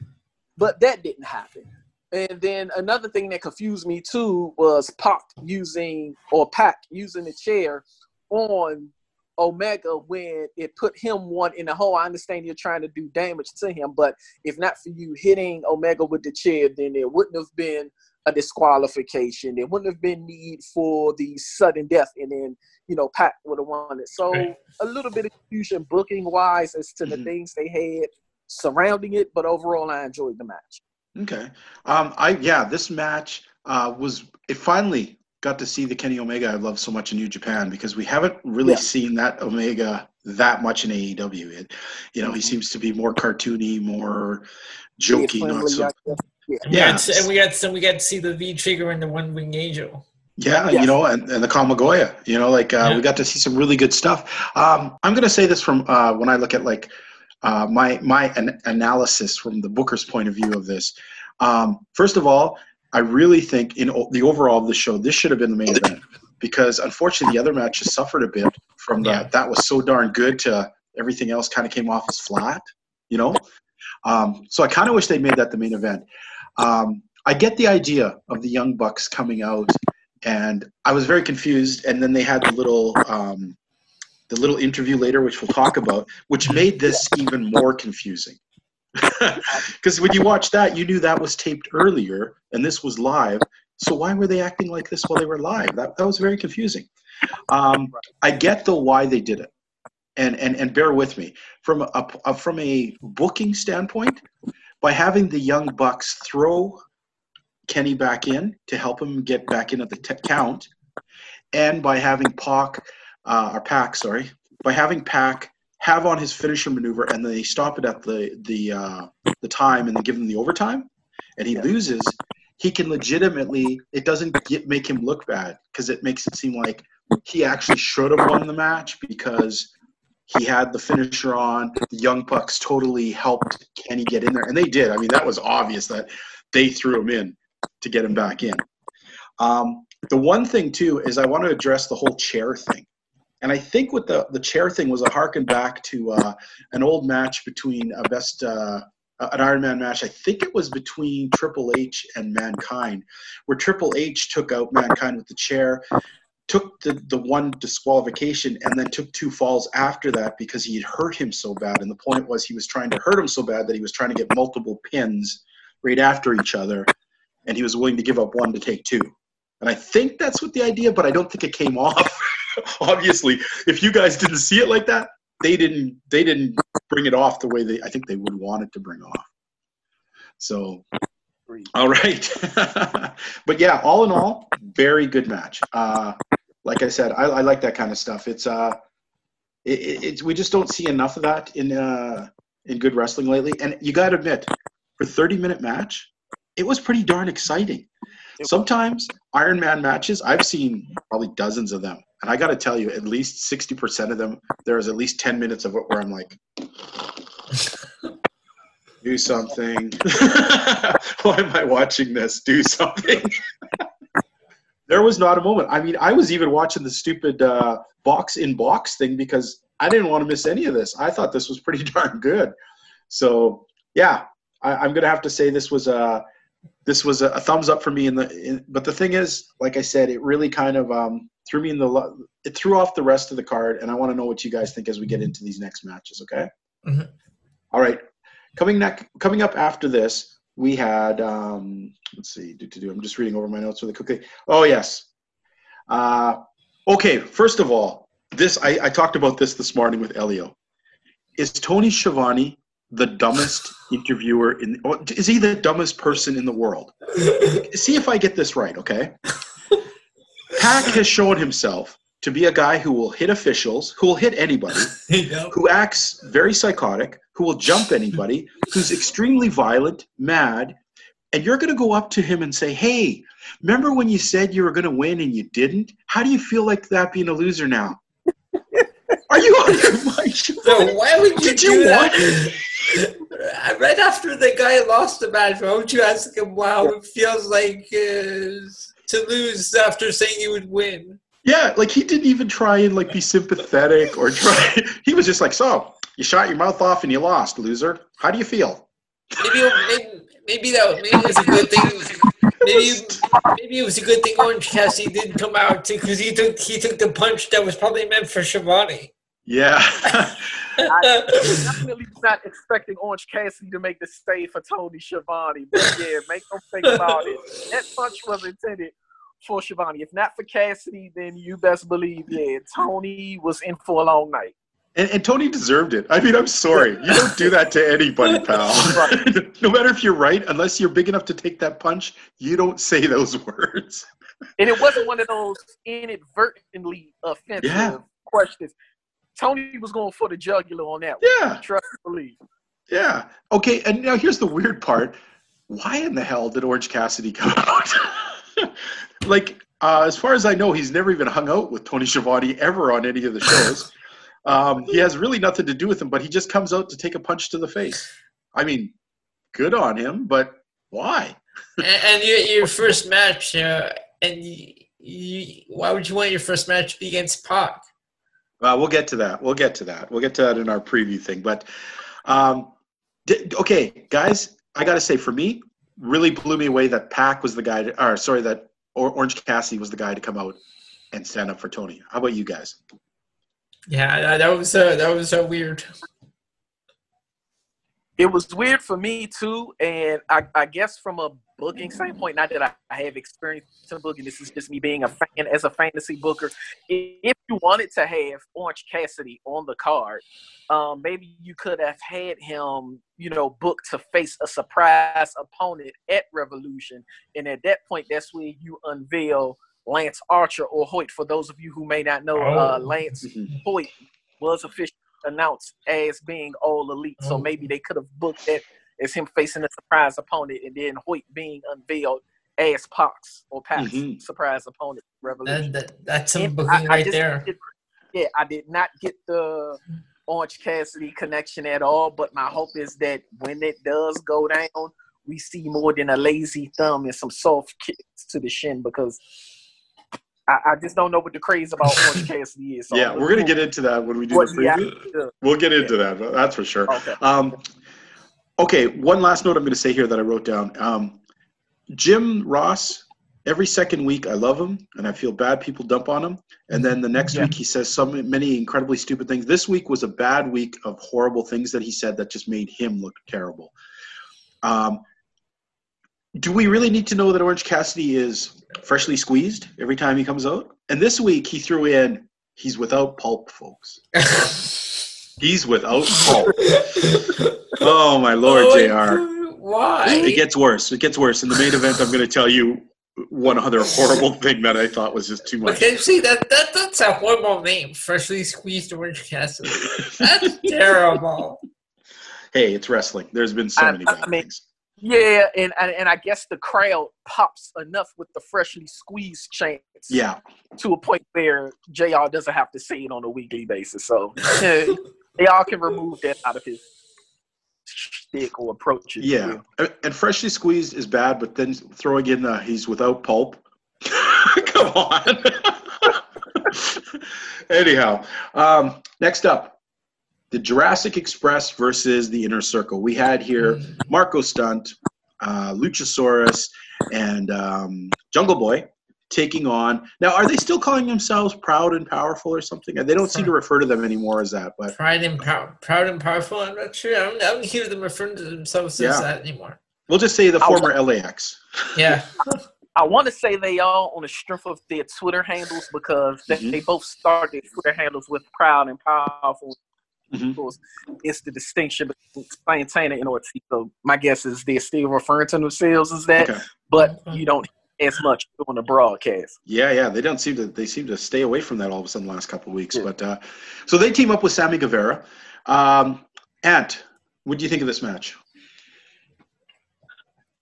But that didn't happen. And then another thing that confused me too was Pac using or Pac using the chair on Omega when it put him one in the hole. I understand you're trying to do damage to him, but if not for you hitting Omega with the chair, then there wouldn't have been a disqualification. There wouldn't have been need for the sudden death, and then you know Pac would have won it. So a little bit of confusion booking wise as to the mm-hmm. things they had surrounding it, but overall I enjoyed the match. Okay. Um, I yeah, this match uh, was it finally got to see the Kenny Omega I love so much in New Japan because we haven't really yeah. seen that Omega that much in AEW. It, you know, mm-hmm. he seems to be more cartoony, more jokey, not so. Yeah, yeah. and we got some. We got to see the V Trigger and the One Wing Angel. Yeah, yes. you know, and, and the Kamigoye, you know, like uh, yeah. we got to see some really good stuff. Um, I'm going to say this from uh, when I look at like uh, my my an- analysis from the Booker's point of view of this. Um, first of all, I really think in o- the overall of the show, this should have been the main event because unfortunately the other matches suffered a bit from that. That was so darn good to everything else kind of came off as flat, you know. Um, so I kind of wish they made that the main event. Um, I get the idea of the Young Bucks coming out, and I was very confused. And then they had the little um, the little interview later, which we'll talk about, which made this even more confusing. <laughs> Because when you watch that, you knew that was taped earlier and this was live. So why were they acting like this while they were live? That, that was very confusing. Um, I get though why they did it, and and and bear with me from a, a from a booking standpoint. By having the young bucks throw Kenny back in to help him get back into the t- count, and by having Pac uh, or Pac, sorry, by having Pac have on his finisher maneuver and then they stop it at the the uh, the time and they give him the overtime, and he yeah. loses, he can legitimately. It doesn't get, make him look bad because it makes it seem like he actually should have won the match because he had the finisher on. The Young Bucks totally helped Kenny get in there, and they did. I mean, that was obvious that they threw him in to get him back in. Um, the one thing too is I want to address the whole chair thing. And I think what the, the chair thing was a harken back to uh, an old match between a best uh, an Iron Man match. I think it was between Triple H and Mankind, where Triple H took out Mankind with the chair, took the, the one disqualification, and then took two falls after that because he had hurt him so bad. And the point was he was trying to hurt him so bad that he was trying to get multiple pins right after each other, and he was willing to give up one to take two. And I think that's what the idea, but I don't think it came off. <laughs> obviously, if you guys didn't see it like that, they didn't they didn't bring it off the way they I think they would want it to bring off. So all right. <laughs> but yeah, all in all, very good match. Uh, like I said, I, I, like that kind of stuff. It's uh, it, it's we just don't see enough of that in uh, in good wrestling lately. And you got to admit, for 30 minute match, it was pretty darn exciting. Sometimes Iron Man matches, I've seen probably dozens of them. And I got to tell you, at least 60% of them, there is at least 10 minutes of it where I'm like, do something. <laughs> Why am I watching this? Do something. <laughs> there was not a moment. I mean, I was even watching the stupid uh, box in box thing because I didn't want to miss any of this. I thought this was pretty <laughs> darn good. So, yeah, I, am going to have to say this was a this was a, a, thumbs up for me. In the in, but the thing is, like I said, it really kind of um, threw me in the it threw off the rest of the card, and I want to know what you guys think as we get into these next matches. Okay. Mm-hmm. All right. Coming next, coming up after this, we had um, let's see. Do to do. I'm just reading over my notes really quickly. Oh yes. Uh, okay. First of all, this I, I talked about this this morning with Elio. Is Tony Schiavone the dumbest interviewer in is he the dumbest person in the world <laughs> see if i get this right okay Pac has shown himself to be a guy who will hit officials who will hit anybody <laughs> yep. who acts very psychotic who will jump anybody who's extremely violent mad and you're going to go up to him and say, "Hey, remember when you said you were going to win and you didn't? How do you feel like that being a loser now?" <laughs> Are you on your mind? So why would you Did do you that? <laughs> right after the guy lost the match, why would you ask him how it feels like uh, to lose after saying you would win? Yeah, like he didn't even try and like be sympathetic or try. <laughs> He was just like, "So you shot your mouth off and you lost, loser. How do you feel?" Maybe maybe, maybe that maybe it was a good thing. Maybe maybe it was a good thing Orange Cassidy didn't come out because he took he took the punch that was probably meant for Schiavone. Yeah. <laughs> I definitely was not expecting Orange Cassidy to make the save for Tony Schiavone. But yeah, make no think about it. That punch was intended for Schiavone. If not for Cassidy, then you best believe, yeah, Tony was in for a long night. And, and Tony deserved it. I mean, I'm sorry. You don't do that to anybody, <laughs> pal. <laughs> no matter if you're right, unless you're big enough to take that punch, you don't say those <laughs> words. And it wasn't one of those inadvertently offensive Yeah. questions. Tony was going for the jugular on that one. Yeah. Trust and believe. Yeah. Okay. And now here's the weird part. Why in the hell did Orange Cassidy come out? <laughs> like, uh, as far as I know, he's never even hung out with Tony Schiavone ever on any of the shows. Um, he has really nothing to do with him, but he just comes out to take a punch to the face. I mean, good on him, but why? and, and your your first match, uh, and you, you, why would you want your first match to be against Pac? Uh, we'll get to that. We'll get to that. We'll get to that in our preview thing. But um, d- okay, guys, I got to say, for me, really blew me away that Pac was the guy. To, or sorry, that Orange Cassidy was the guy to come out and stand up for Tony. How about you guys? Yeah, that- was uh, that was uh, weird. It was weird for me too, and I, I guess from a booking standpoint, not that I, I have experience in booking, this is just me being a fan as a fantasy booker. If you wanted to have Orange Cassidy on the card, um, maybe you could have had him, you know, booked to face a surprise opponent at Revolution, and at that point, that's where you unveil Lance Archer or Hoyt. For those of you who may not know, uh, Oh. Lance <laughs> Hoyt was officially announced as being all elite. So Oh. maybe they could have booked that as him facing a surprise opponent and then Hoyt being unveiled as Pox or Pax Mhm. surprise opponent Revolution. That, that, that's And booking right there. did- yeah, I did not get the Orange Cassidy connection at all, but my hope is that when it does go down, we see more than a lazy thumb and some soft kicks to the shin because I, I just don't know what the craze about <laughs> Orange Cassidy is. So yeah, we're gonna get into that when we do for the preview. actually does. We'll get into that. That's for sure. Okay. Um, okay, one last note I'm going to say here that I wrote down. Um, Jim Ross, every second week, I love him, and I feel bad people dump on him. And then the next Yeah. week, he says so many incredibly stupid things. This week was a bad week of horrible things that he said that just made him look terrible. Um, do we really need to know that Orange Cassidy is freshly squeezed every time he comes out? And this week, he threw in, he's without pulp, folks. <laughs> He's without pulp. Oh, my Lord, Oh, JR. Why? It gets worse. It gets worse. In the main event, I'm going to tell you one other horrible <laughs> thing that I thought was just too much. Okay, see that, that that's a horrible name. Freshly squeezed orange Cassidy. That's <laughs> terrible. Hey, it's wrestling. There's been so I- many I bad mean- things. Yeah, and, and and I guess the crowd pops enough with the freshly squeezed chance. Yeah. to a point where JR doesn't have to say it on a weekly basis. So <laughs> y'all can remove that out of his stick or approach. you Yeah. And- freshly squeezed is bad, but then throwing in uh, he's without pulp. <laughs> Come on. <laughs> Anyhow, um, next up, the Jurassic Express versus the Inner Circle. We had here Marco Stunt, uh, Luchasaurus, and um, Jungle Boy taking on. Now, are they still calling themselves Proud and Powerful or something? They don't seem to refer to them anymore as that, but Pride and power, proud and powerful. I'm not sure. I don't, I don't hear them referring to themselves as Yeah. that anymore. we'll just say the I former LAX. Yeah. <laughs> I want to say they are on the strength of their Twitter handles because they, Mhm. they both start their Twitter handles with proud and powerful. Mhm. Of course, it's the distinction between Santana and Ortiz. So my guess is they're still referring to themselves as that, Okay. but you don't as much on the broadcast. Yeah, yeah, they don't seem to. They seem to stay away from that all of a sudden the last couple of weeks. Yeah. But uh, so they team up with Sammy Guevara. Um, Ant, what do you think of this match?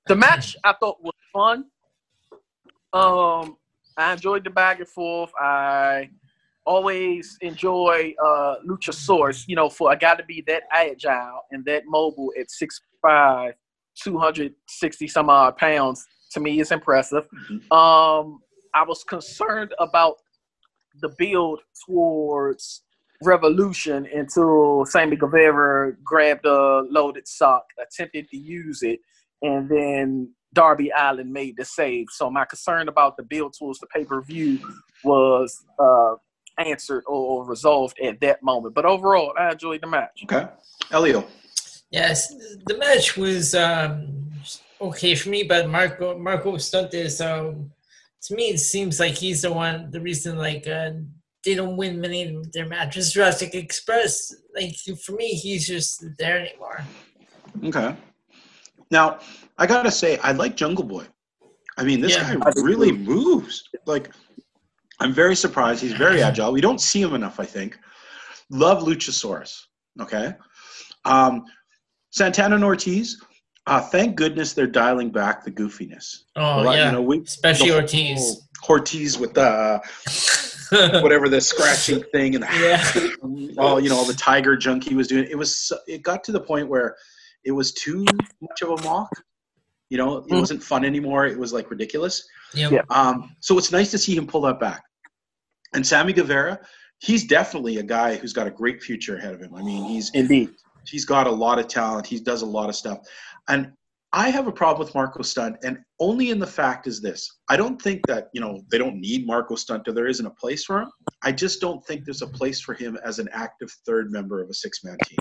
the match I thought was fun. Um, I enjoyed the back and forth. I always enjoy uh, Luchasaurus. You know, for I got to be that agile and that mobile at 6'5", 260 some odd pounds, to me is impressive. Mhm. Um, I was concerned about the build towards Revolution until Sammy Guevara grabbed a loaded sock, attempted to use it, and then Darby Allin made the save. So my concern about the build towards the pay per view was uh, answered or resolved at that moment. But overall, I enjoyed the match. Okay. Elio. Yes, the match was um, okay for me, but Marco Marco Stuntis. Um, to me, it seems like he's the one, the reason like uh, they don't win many of their matches. Jurassic Express, like for me, he's just there anymore. Okay. Now, I gotta say, I like Jungle Boy. I mean, this Yeah. guy really moves. Like, I'm very surprised. He's very agile. We don't see him enough, I think. Love Luchasaurus. Okay. Um, Santana and Ortiz. Uh, thank goodness they're dialing back the goofiness. Oh A lot- yeah, you know, we, especially Ortiz. Ortiz with the <laughs> whatever the scratching thing and the yeah, <laughs> all you know all the tiger junk he was doing it was it got to the point where it was too much of a mock you know it Mhm. wasn't fun anymore it was like ridiculous yep. Yeah. um, so it's nice to see him pull that back and sammy guevara he's definitely a guy who's got a great future ahead of him. I mean he's Indeed. he's got a lot of talent. He does a lot of stuff. And i have a problem with marco stunt and only in the fact is this. I don't think that you know they don't need marco stunt or there isn't a place for him. I just don't think there's a place for him as an active third member of a six-man team.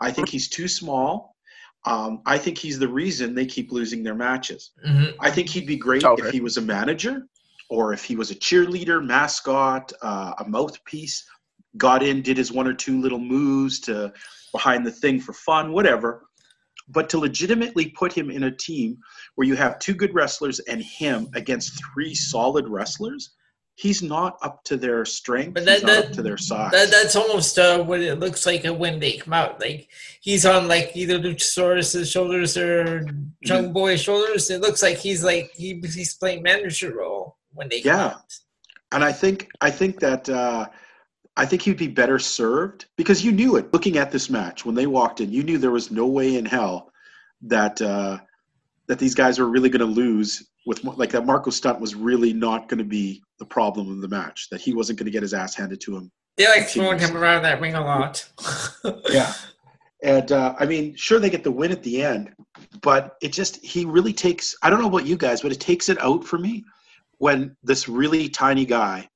I think he's too small. Um, i think he's the reason they keep losing their matches. Mhm. I think he'd be great Okay. if he was a manager or if he was a cheerleader, mascot, uh, a mouthpiece, got in, did his one or two little moves to behind the thing for fun, whatever. But to legitimately put him in a team where you have two good wrestlers and him against three solid wrestlers, he's not up to their strength. But he's that- not that- up to their size. That, that's almost uh, what it looks like when they come out. Like he's on like either Luchasaurus's shoulders or Jungle Boy's shoulders. It looks like he's like he, he's playing manager role when they Yeah. out. and I think I think that uh, I think he'd be better served because you knew it. Looking at this match when they walked in, you knew there was no way in hell that uh, that these guys were really going to lose. With like that, Marco Stunt was really not going to be the problem of the match. That he wasn't going to get his ass handed to him. They like throwing him around that ring a lot. <laughs> Yeah. And uh, I mean, sure they get the win at the end, but it just he really takes. I don't know about you guys, but it takes it out for me when this really tiny guy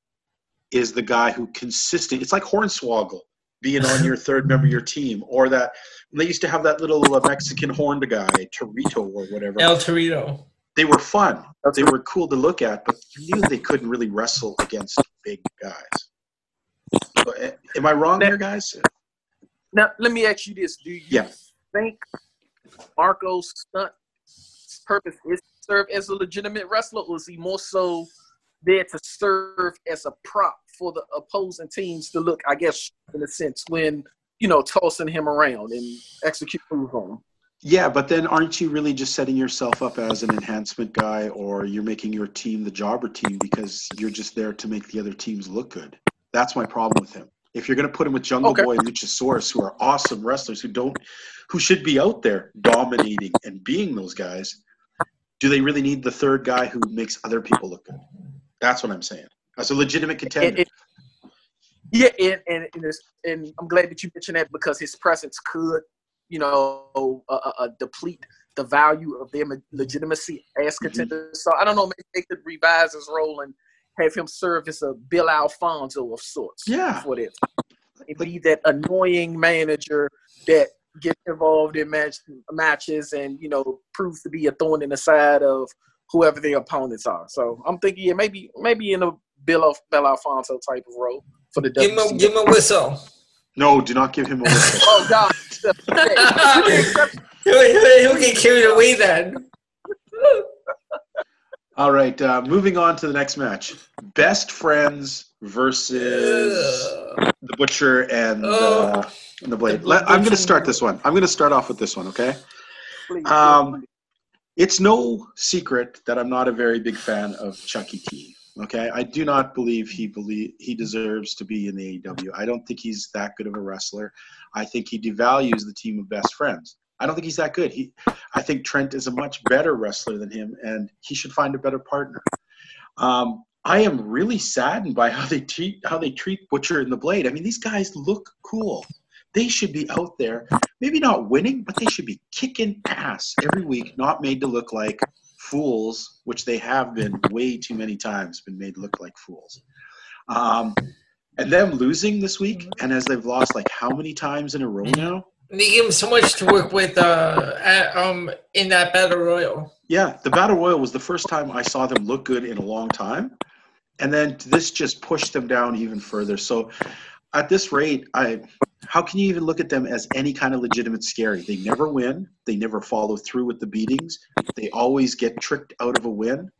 is the guy who consistent. It's like Hornswoggle being on your <laughs> third member of your team, or that they used to have that little uh, Mexican horned guy, Torito or whatever. El Torito. They were fun. They were cool to look at, but you knew they couldn't really wrestle against big guys. So, Am I wrong there, guys? Now, let me ask you this: Do you Yeah. think Marco's stunt purpose is to serve as a legitimate wrestler, or is he more so there to serve as a prop for the opposing teams to look, I guess, in a sense, when you know tossing him around and execute moves on him? Yeah, but then aren't you really just setting yourself up as an enhancement guy, or you're making your team the jobber team because you're just there to make the other teams look good? That's my problem with him. If you're going to put him with Jungle Okay. Boy and Luchasaurus, who are awesome wrestlers, who don't, who should be out there dominating and being those guys, do they really need the third guy who makes other people look good? That's what I'm saying. That's a legitimate contender. And- and- yeah, and and and, and I'm glad that you mentioned that because his presence could, you know, uh, uh, uh, deplete the value of their legitimacy as Mm-hmm. contenders. So I don't know, maybe they could revise his role and have him serve as a Bill Alfonso of sorts. Yeah. for and be that annoying manager that gets involved in match, matches and you know proves to be a thorn in the side of whoever their opponents are. So I'm thinking, yeah, maybe maybe in a Bill of Bill Alfonso type of role for the Give him, a, give him a whistle. no, do not give him a whistle. <laughs> Oh God! He'll, he'll, he'll get carried away then. All right, uh, moving on to the next match. Best friends versus Ugh. the butcher and uh, and the blade. Let, I'm going to start this one. I'm going to start off with this one. Okay. Um, it's no secret that I'm not a very big fan of Chucky T. Okay, I do not believe he believe he deserves to be in the AEW. I don't think he's that good of a wrestler. I think he devalues the team of best friends. I don't think he's that good. He, I think Trent is a much better wrestler than him, and he should find a better partner. Um, I am really saddened by how they treat how they treat Butcher and the Blade. I mean, these guys look cool. They should be out there, maybe not winning, but they should be kicking ass every week, not made to look like fools, which they have been way too many times, been made to look like fools. Um, and them losing this week, and as they've lost like how many times in a row now? They gave him so much to work with uh, at, um, in that battle royal. Yeah, the battle royal was the first time I saw them look good in a long time, and then this just pushed them down even further. So, at this rate, I how can you even look at them as any kind of legitimate scary? They never win. They never follow through with the beatings. They always get tricked out of a win.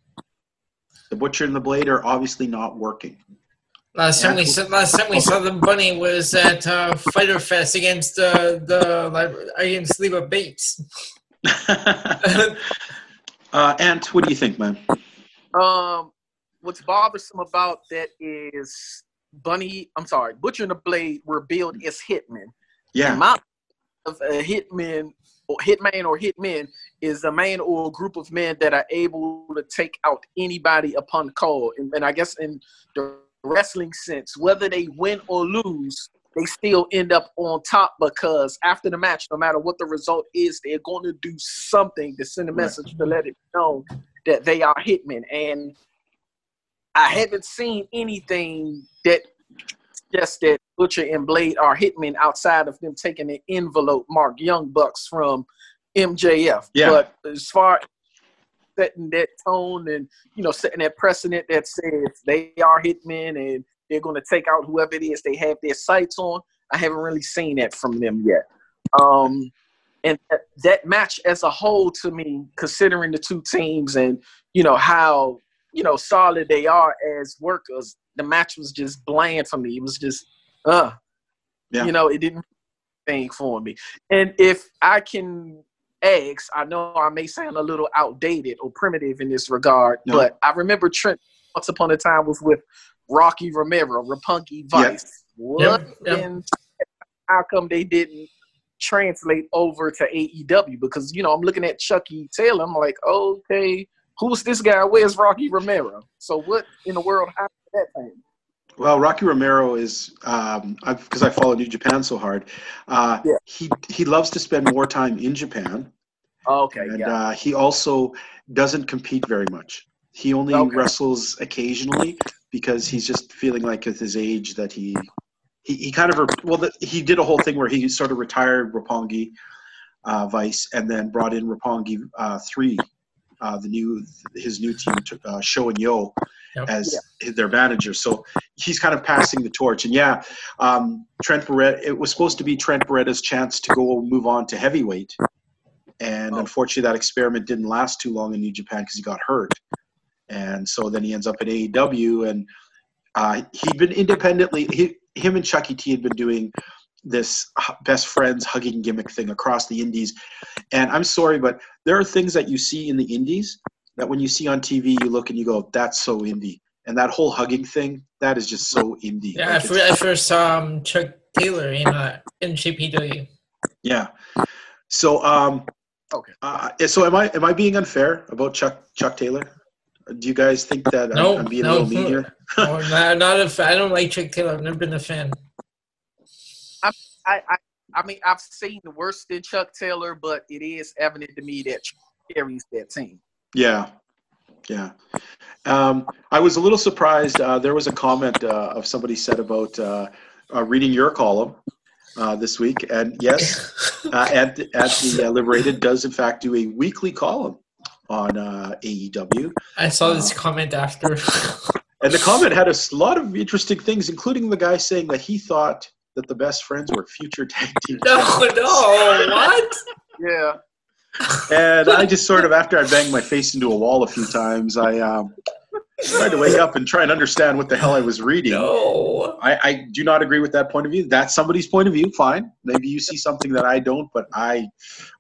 The butcher and the blade are obviously not working. Last time we saw, last time we saw the bunny was at uh, Fighter Fest against uh, the against Leva Bates. <laughs> uh, Ant, what do you think, man? Um, what's bothersome about that is Bunny. I'm sorry, Butcher and the Blade were billed as hitmen. Yeah. My of a hitman or hitman or hitmen is a man or a group of men that are able to take out anybody upon call. And, and I guess in the wrestling sense, whether they win or lose, they still end up on top because after the match, no matter what the result is, they're going to do something to send a message to let it know that they are hitmen. And I haven't seen anything that suggests that Butcher and Blade are hitmen outside of them taking an envelope marked Young Bucks from MJF. Yeah. But as far setting that tone and you know setting that precedent that says they are hitmen and they're going to take out whoever it is they have their sights on. I haven't really seen that from them yet. Um, and that, that match as a whole, to me, considering the two teams and you know how you know solid they are as workers, the match was just bland for me. It was just, uh, yeah. you know, it didn't thing for me. And if I can eggs, I know I may sound a little outdated or primitive in this regard, no. but I remember Trent once upon a time was with Rocky Romero, Roppongi Vice. What yep. Yep. how come they didn't translate over to AEW? Because you know, I'm looking at Chucky Taylor, I'm like, okay, who's this guy? Where's Rocky Romero? So what in the world happened to that thing? Well, Rocky Romero is because um, I follow New Japan so hard. Uh, yeah. He he loves to spend more time in Japan. okay. And yeah. uh, he also doesn't compete very much. He only okay. wrestles occasionally because he's just feeling like with his age that he he, he kind of well the, he did a whole thing where he sort of retired Roppongi uh, Vice and then brought in Roppongi uh, three, uh, the new his new team uh, Sho and Yo, yep. as yeah. their manager. So he's kind of passing the torch. And yeah, um, Trent Beretta, it was supposed to be Trent Beretta's chance to go move on to heavyweight. And oh. unfortunately, that experiment didn't last too long in New Japan because he got hurt. And so then he ends up at AEW. And uh, he'd been independently, he, him and Chucky T had been doing this best friends hugging gimmick thing across the indies. And I'm sorry, but there are things that you see in the indies that when you see on TV, you look and you go, "That's so indie." And that whole hugging thing, that is just so indie. Yeah, like I, first saw um, Chuck Taylor in uh, in GPW. Yeah. So um, okay. Uh, so am I am I being unfair about Chuck Chuck Taylor? Do you guys think that I'm, I'm being no, a little mean here? no, not, not a fan. I don't like Chuck Taylor. I've never been a fan. I, I, I mean, I've seen the worst than Chuck Taylor, but it is evident to me that Chuck carries that team. Yeah, yeah. Um, I was a little surprised. Uh, there was a comment uh, of somebody said about uh, uh reading your column uh, this week, and yes, <laughs> uh, at Ant the Liberated does in fact do a weekly column on AEW. I saw this comment after. and the comment had a lot of interesting things, including the guy saying that he thought that the best friends were future tag <laughs> team. No, no, what? yeah and I just sort of, after I banged my face into a wall a few times, I um, tried to wake up and try and understand what the hell I was reading. No. I, I do not agree with that point of view. That's somebody's point of view. Fine. Maybe you see something that I don't, but I,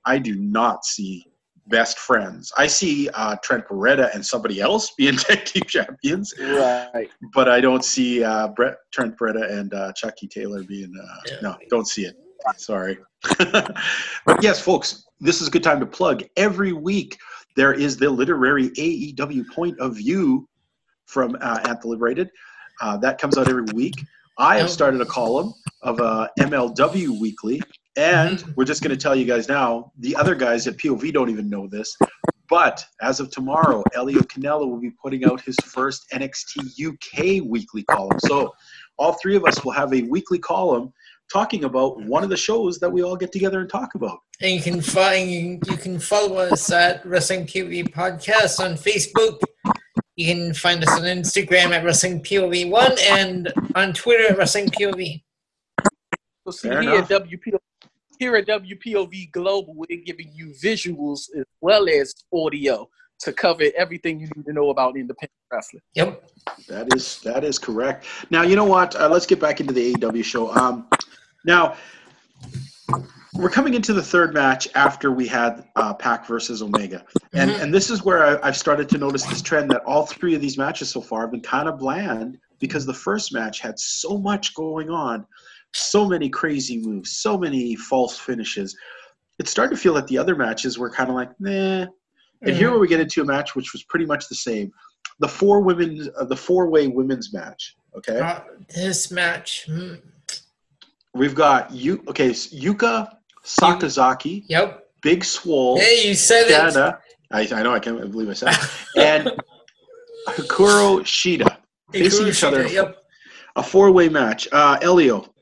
I do not see best friends. I see uh, Trent Beretta and somebody else <laughs> being tag team champions, Right. but I don't see uh, Brett, Trent Beretta and uh, Chucky Taylor being. Uh, Yeah. No, don't see it. Sorry. <laughs> but yes, folks, this is a good time to plug. Every week there is the literary AEW point of view from uh, Ant the Liberated. Uh, that comes out every week. I have Oh. started a column of uh, MLW Weekly, and Mhm. we're just going to tell you guys now. The other guys at POV don't even know this, but as of tomorrow, Elio Canella will be putting out his first NXT UK weekly column. So all three of us will have a weekly column talking about one of the shows that we all get together and talk about. And you can find you can follow us at Wrestling POV Podcast on Facebook. You can find us on Instagram at Wrestling POV One and on Twitter at Wrestling POV. So see Fair here enough. at WPO, here at WPOV Global, we're giving you visuals as well as audio to cover everything you need to know about independent wrestling. Yep. That is that is correct. Now you know what? Uh, let's get back into the AEW show. Um, now we're coming into the third match after we had uh, Pac versus Omega, and Mhm. and this is where I, I've started to notice this trend that all three of these matches so far have been kind of bland because the first match had so much going on, so many crazy moves, so many false finishes. It started to feel that the other matches were kind of like, nah. And here we get into a match which was pretty much the same. The four women, uh, the four-way women's match. Okay, Uh, this match. hmm, we've got you. Okay, s- Yuka Sakazaki, Yep. Big Swole, Hey, you said it. I, I know I can't believe I said it. <laughs> And Hikaru Shida facing each other. a- Yep. A four-way match. Uh, Elio,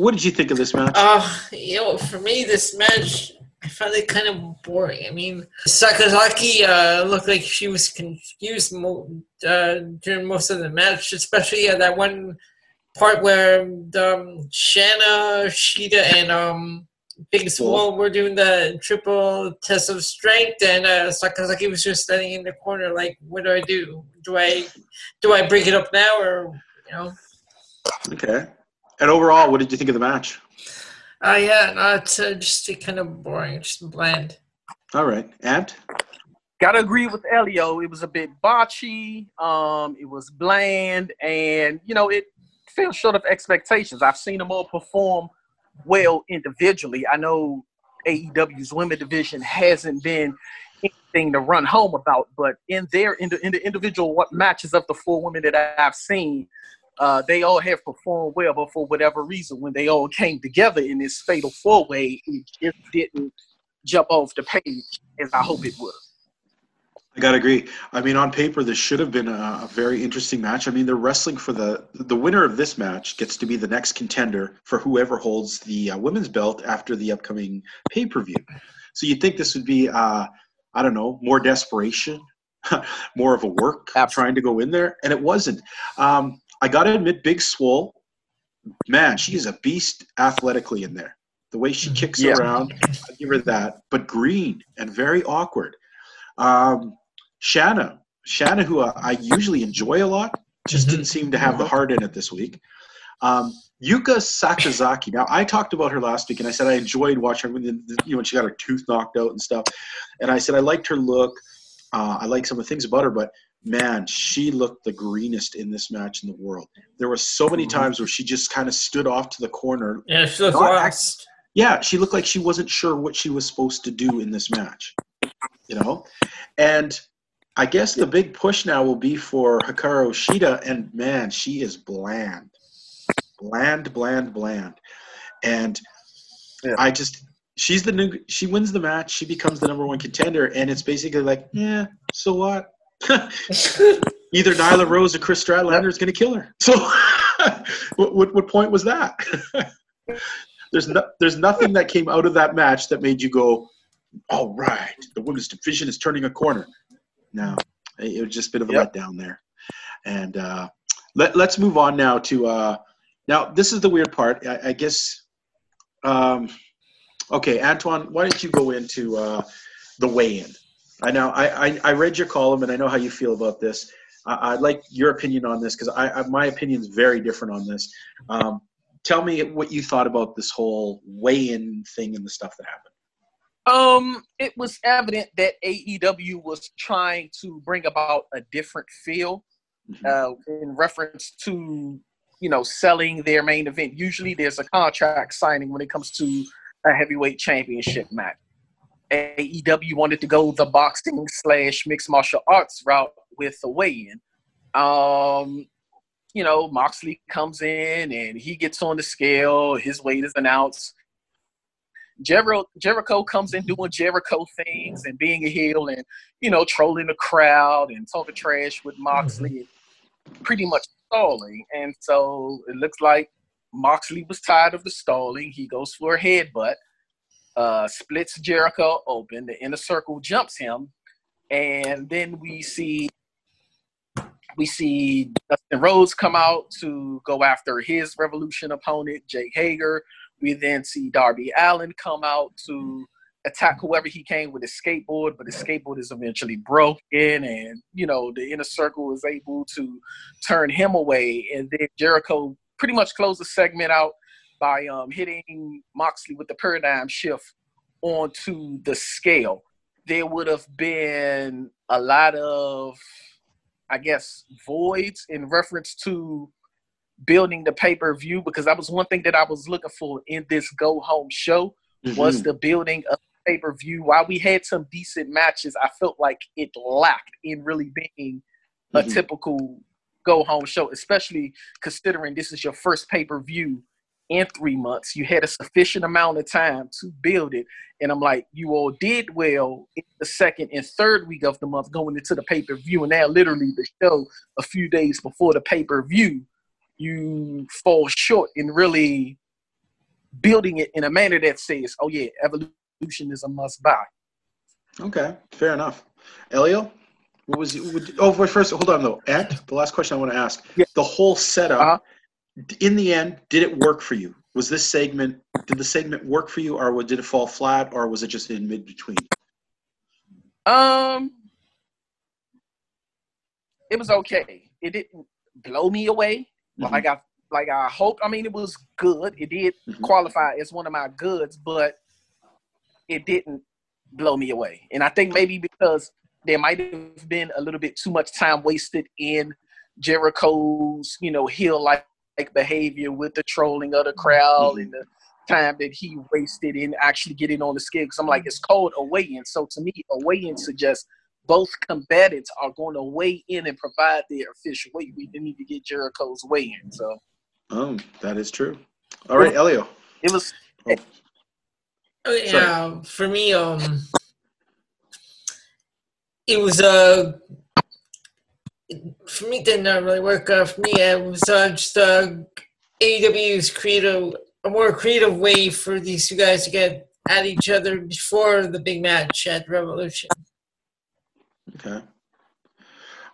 what did you think of this match? Uh, you know, for me, this match, I found it kind of boring. I mean, Sakazaki uh, looked like she was confused mo- uh, during most of the match, especially uh, that one part where um, Shanna, Shida, and um, Big Swole were doing the triple test of strength, and uh, Sakazaki was just standing in the corner, like, "What do I do? Do I do I break it up now, or you know?" Okay. And overall, what did you think of the match? Uh, yeah, no, it's uh, just kind of boring, just bland. All right. And Gotta agree with Elio. It was a bit botchy. Um, it was bland, and you know it fell short of expectations. I've seen them all perform well individually. I know AEW's women division hasn't been anything to run home about, but in their in the, in the individual what matches of the four women that I've seen, uh, they all have performed well. But for whatever reason, when they all came together in this fatal four way, it just didn't jump off the page as I hope it would. I gotta agree. I mean, on paper, this should have been a, a very interesting match. I mean, they're wrestling for the the winner of this match gets to be the next contender for whoever holds the uh, women's belt after the upcoming pay per view. So you'd think this would be, uh, I don't know, more desperation, <laughs> more of a work Absolutely. trying to go in there, and it wasn't. Um, I gotta admit, Big Swole, man, she is a beast athletically in there. The way she kicks Yeah. around, I give her that. But green and very awkward. Um, Shanna, Shanna, who I, I usually enjoy a lot, just Mhm. didn't seem to have the heart in it this week. Um, Yuka Sakazaki. Now, I talked about her last week, and I said I enjoyed watching her when, the- you know, when she got her tooth knocked out and stuff. And I said I liked her look. Uh, I like some of the things about her, but man, she looked the greenest in this match in the world. There were so many Mhm. times where she just kind of stood off to the corner. Yeah, she looked No, I- lost. Yeah, she looked like she wasn't sure what she was supposed to do in this match. You know? And I guess the big push now will be for Hikaru Shida, and man, she is bland. Bland, bland, bland. And Yeah. I just she's the new she wins the match, she becomes the number one contender, and it's basically like, yeah, so what? <laughs> Either Nyla Rose or Kris Statlander is going to kill her. So, <laughs> what, what what point was that? <laughs> there's no, there's nothing that came out of that match that made you go, all right, the women's division is turning a corner. No, it it was just a bit of a Yep. letdown there. And uh, let, let's move on now to uh, now. This is the weird part. I, I guess. Um, okay, Antoine, why don't you go into uh, the weigh-in? I know I, I, I read your column and I know how you feel about this. I, I'd like your opinion on this because I, I my opinion is very different on this. Um, tell me what you thought about this whole weigh-in thing and the stuff that happened. Um, it was evident that AEW was trying to bring about a different feel Mm-hmm. uh, in reference to you know selling their main event. Usually, there's a contract signing when it comes to a heavyweight championship match. AEW wanted to go the boxing slash mixed martial arts route with the weigh-in. Um, you know, Moxley comes in and he gets on the scale. His weight is announced. Jericho, Jericho comes in doing Jericho things and being a heel and you know trolling the crowd and talking trash with Moxley, pretty much stalling. And so it looks like Moxley was tired of the stalling. He goes for a headbutt, uh, splits Jericho open. The inner circle jumps him, and then we see we see Dustin Rhodes come out to go after his Revolution opponent, Jake Hager. We then see Darby Allin come out to attack whoever he came with his skateboard, but his skateboard is eventually broken, and you know the inner circle is able to turn him away, and then Jericho pretty much closed the segment out by um, hitting Moxley with the paradigm shift onto the scale. There would have been a lot of, I guess, voids in reference to building the pay per view because that was one thing that I was looking for in this go home show was Mhm. the building of pay per view. While we had some decent matches, I felt like it lacked in really being a Mhm. typical go home show, especially considering this is your first pay per view in three months. You had a sufficient amount of time to build it. And I'm like, you all did well in the second and third week of the month going into the pay per view. And now, literally, the show a few days before the pay per view, you fall short in really building it in a manner that says, oh, yeah, evolution is a must buy. Okay, fair enough. Elio, what was would, oh wait, first hold on though. Ant, the last question I want to ask. Yeah. The whole setup Uh-huh. In the end, did it work for you? Was this segment did the segment work for you or did it fall flat or was it just in mid between? Um, it was okay. It didn't blow me away Mhm. like I like I hoped. I mean, it was good. It did Mhm. qualify as one of my goods, but it didn't blow me away. And I think maybe because there might have been a little bit too much time wasted in Jericho's, you know, heel like behavior with the trolling of the crowd Mhm. and the time that he wasted in actually getting on the scale. Because I'm like, it's called a weigh-in. So to me, a weigh-in suggests both combatants are going to weigh in and provide their official weight. We need to get Jericho's weigh-in. So Oh, that is true. All right, Elio. it was Oh, yeah, for me, um, it was uh, for me it did not really work. out for me, it was uh, just uh, AEW's creative, a more creative way for these two guys to get at each other before the big match at Revolution. Okay.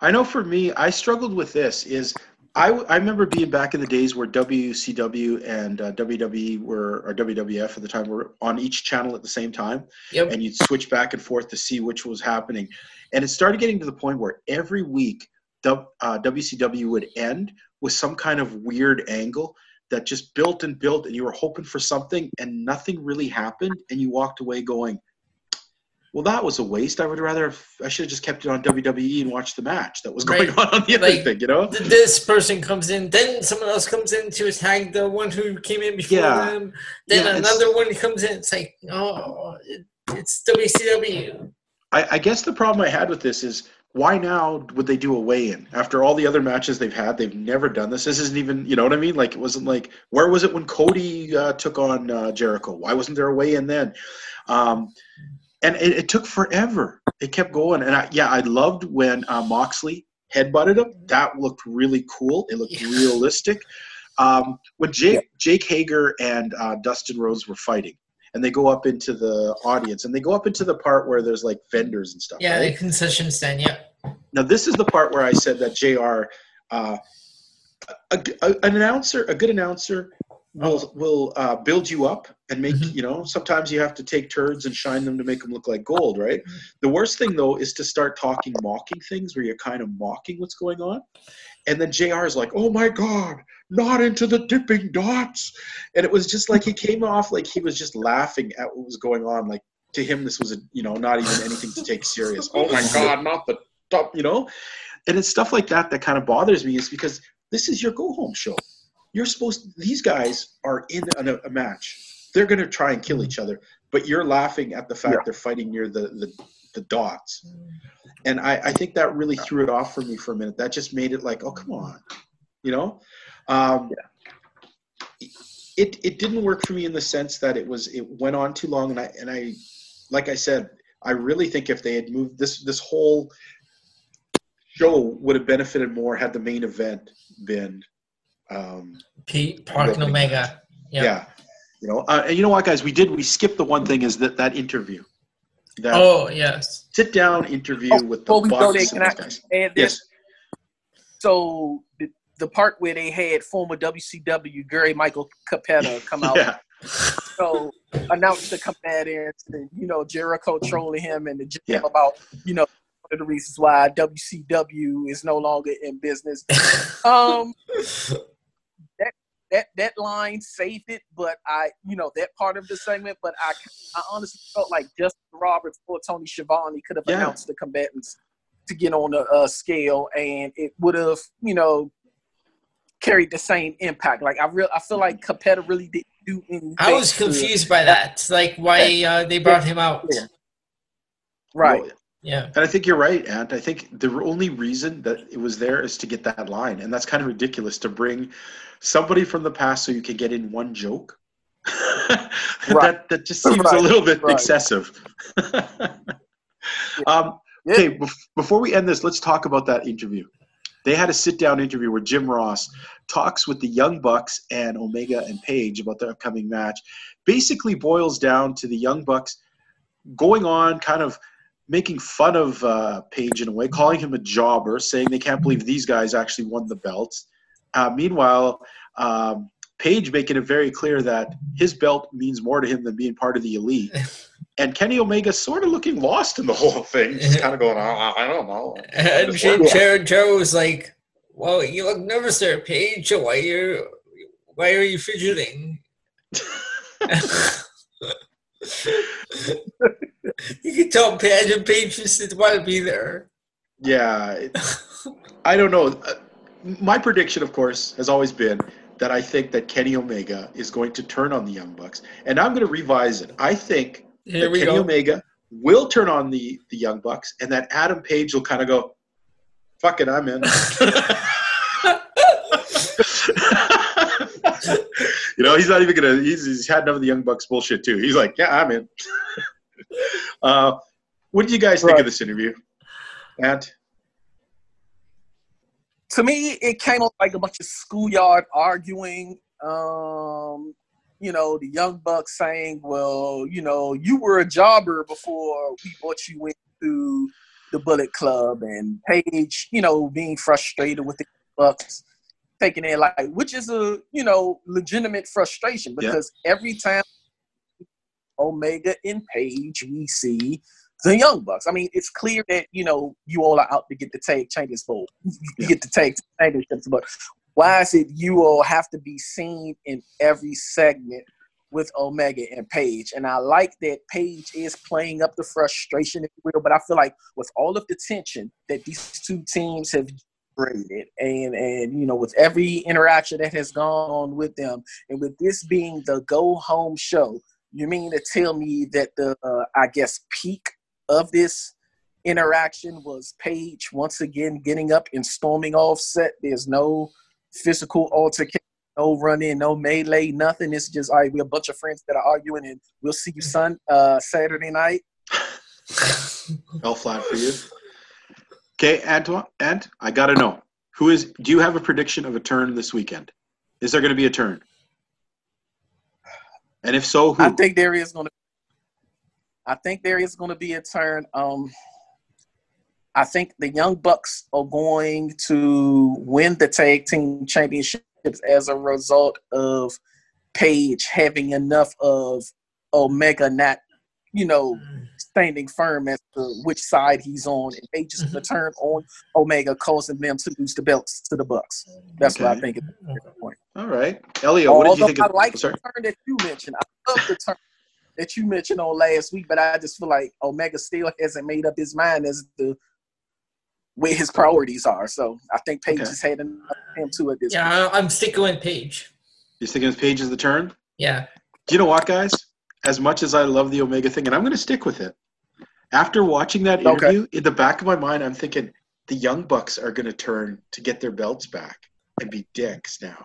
I know for me, I struggled with this. Is I, I remember being back in the days where WCW and uh, WWE were or WWF at the time were on each channel at the same time, Yep. and you'd switch back and forth to see which was happening. And it started getting to the point where every week WCW uh, would end with some kind of weird angle that just built and built, and you were hoping for something, and nothing really happened, and you walked away going, "Well, that was a waste. I would rather have, I should have just kept it on WWE and watched the match that was going Right. on on the other Like, thing." You know? Th- This person comes in, then someone else comes in to attack the one who came in before Yeah. them. Then Yeah, another one comes in. It's like, oh, it, it's WCW. I, I guess the problem I had with this is why now would they do a weigh-in after all the other matches they've had? They've never done this. This isn't even, you know what I mean? Like it wasn't like where was it when Cody uh, took on uh, Jericho? Why wasn't there a weigh-in then? Um, and it, it took forever. It kept going, and I, yeah, I loved when uh, Moxley headbutted him. That looked really cool. It looked Yeah. realistic. Um, when Jake Jake Hager and uh, Dustin Rhodes were fighting, and they go up into the audience, and they go up into the part where there's like vendors and stuff. Yeah, right? the concession stand. Yeah. Now, this is the part where I said that JR, uh, a, a- an announcer, a good announcer, will will uh, build you up and make Mhm. you know. Sometimes you have to take turds and shine them to make them look like gold, right? The worst thing though is to start talking mocking things where you're kind of mocking what's going on, and then JR is like, "Oh my God, not into the Dippin' Dots," and it was just like he came off like he was just laughing at what was going on, like to him this was a you know not even anything to take serious. <laughs> oh my god, not the top, you know. And it's stuff like that that kind of bothers me is because this is your go home show. You're supposed these guys are in a, a match. They're going to try and kill each other, but you're laughing at the fact Yeah. they're fighting near the, the the dots. And I, I think that really threw it off for me for a minute. That just made it like, oh come on, you know. Um, it it didn't work for me in the sense that it was it went on too long, and I and I, like I said, I really think if they had moved this this whole show would have benefited more had the main event been um, Pete Park and Omega. yeah. Yeah. you know uh, and you know what guys we did we skipped the one thing is that that interview that Oh yes. sit down interview Oh, with the before Bucks there, can those guys And this, yes so the, the part where they had former WCW Gary Michael Cappetta come out, yeah so announced to the combatants, and you know Jericho trolling him and the gym Yeah. about you know one of the reasons why WCW is no longer in business. <laughs> Um, that that that line saved it, but I you know that part of the segment, but I I honestly felt like Justin Roberts or Tony Schiavone could have Yeah. announced the combatants to get on a, uh scale, and it would have you know carried the same impact. Like I real I feel like Cappetta really didn't do anything. I was confused by that. Like why uh, they brought him out. Yeah. Right. Well, Yeah. and I think you're right, Ant. I think the only reason that it was there is to get that line, and that's kind of ridiculous to bring somebody from the past so you can get in one joke. <laughs> that that just seems a little bit right. excessive. <laughs> um, Yeah. Okay, bef- before we end this, let's talk about that interview. They had a sit-down interview where Jim Ross talks with the Young Bucks and Omega and Page about the upcoming match. Basically, boils down to the Young Bucks going on, kind of making fun of uh, Page in a way, calling him a jobber, saying they can't believe these guys actually won the belts. Uh, meanwhile, um, Page making it very clear that his belt means more to him than being part of the elite. <laughs> And Kenny Omega sort of looking lost in the whole thing, just kind of going, I, I don't know. <laughs> And Just Joe, work. Joe, Joe was like, "Well, you look nervous there, Page. Why are you why are you fidgeting?" <laughs> you can tell Page just didn't want to be there. Yeah, I don't know. Uh, My prediction, of course, has always been that I think that Kenny Omega is going to turn on the Young Bucks, and I'm going to revise it. I think Here that Kenny go. Omega will turn on the the Young Bucks, and that Adam Page will kind of go, "Fuck it, I'm in." <laughs> you know, he's not even gonna. He's, he's had enough of the Young Bucks bullshit too. He's like, "Yeah, I'm in." <laughs> uh, what did you guys think of this interview, Matt? to me, it came off like a bunch of schoolyard arguing. Um, you know, the young bucks saying, "Well, you know, you were a jobber before we brought you into the Bullet Club," and Page, you know, being frustrated with the bucks, taking it like, which is a you know legitimate frustration Yeah. because every time Omega and Page, we see the Young Bucks. I mean, it's clear that you know you all are out to get the tag champions bowl, you Yeah. get the tag championships, but why is it you all have to be seen in every segment with Omega and Page? And I like that Page is playing up the frustration, if you will, but I feel like with all of the tension that these two teams have generated, and and you know with every interaction that has gone on with them, and with this being the go home show. You mean to tell me that the uh, I guess peak of this interaction was Page once again getting up and storming off set? There's no physical altercation, no running, no melee, nothing. It's just all right. We're a bunch of friends that are arguing, and we'll see you son uh, Saturday night. Fell flat for you. Okay, Antoine, Ant, I gotta know who is. Do you have a prediction of a turn this weekend? Is there going to be a turn? And if so, who? I think there is going to. I think there is going to be a turn. Um, I think the Young Bucks are going to win the tag team championships as a result of Page having enough of Omega not, you know, standing firm as to which side he's on, and Page is going to turn on Omega, causing them to lose the belts to the Bucks. That's what I Okay. think. At the point. All right, Elio, what did you think? I Of, like sorry. the turn that you mentioned, I love the turn that you mentioned on last week, but I just feel like Omega still hasn't made up his mind as to where his priorities are. So I think Page Okay. has had enough him too at this. Yeah, I- I'm sticking with Page. You thinking his page is the turn? Yeah. Do you know what, guys? As much as I love the Omega thing, and I'm going to stick with it. After watching that Okay. interview, in the back of my mind, I'm thinking the Young Bucks are going to turn to get their belts back and be dicks now.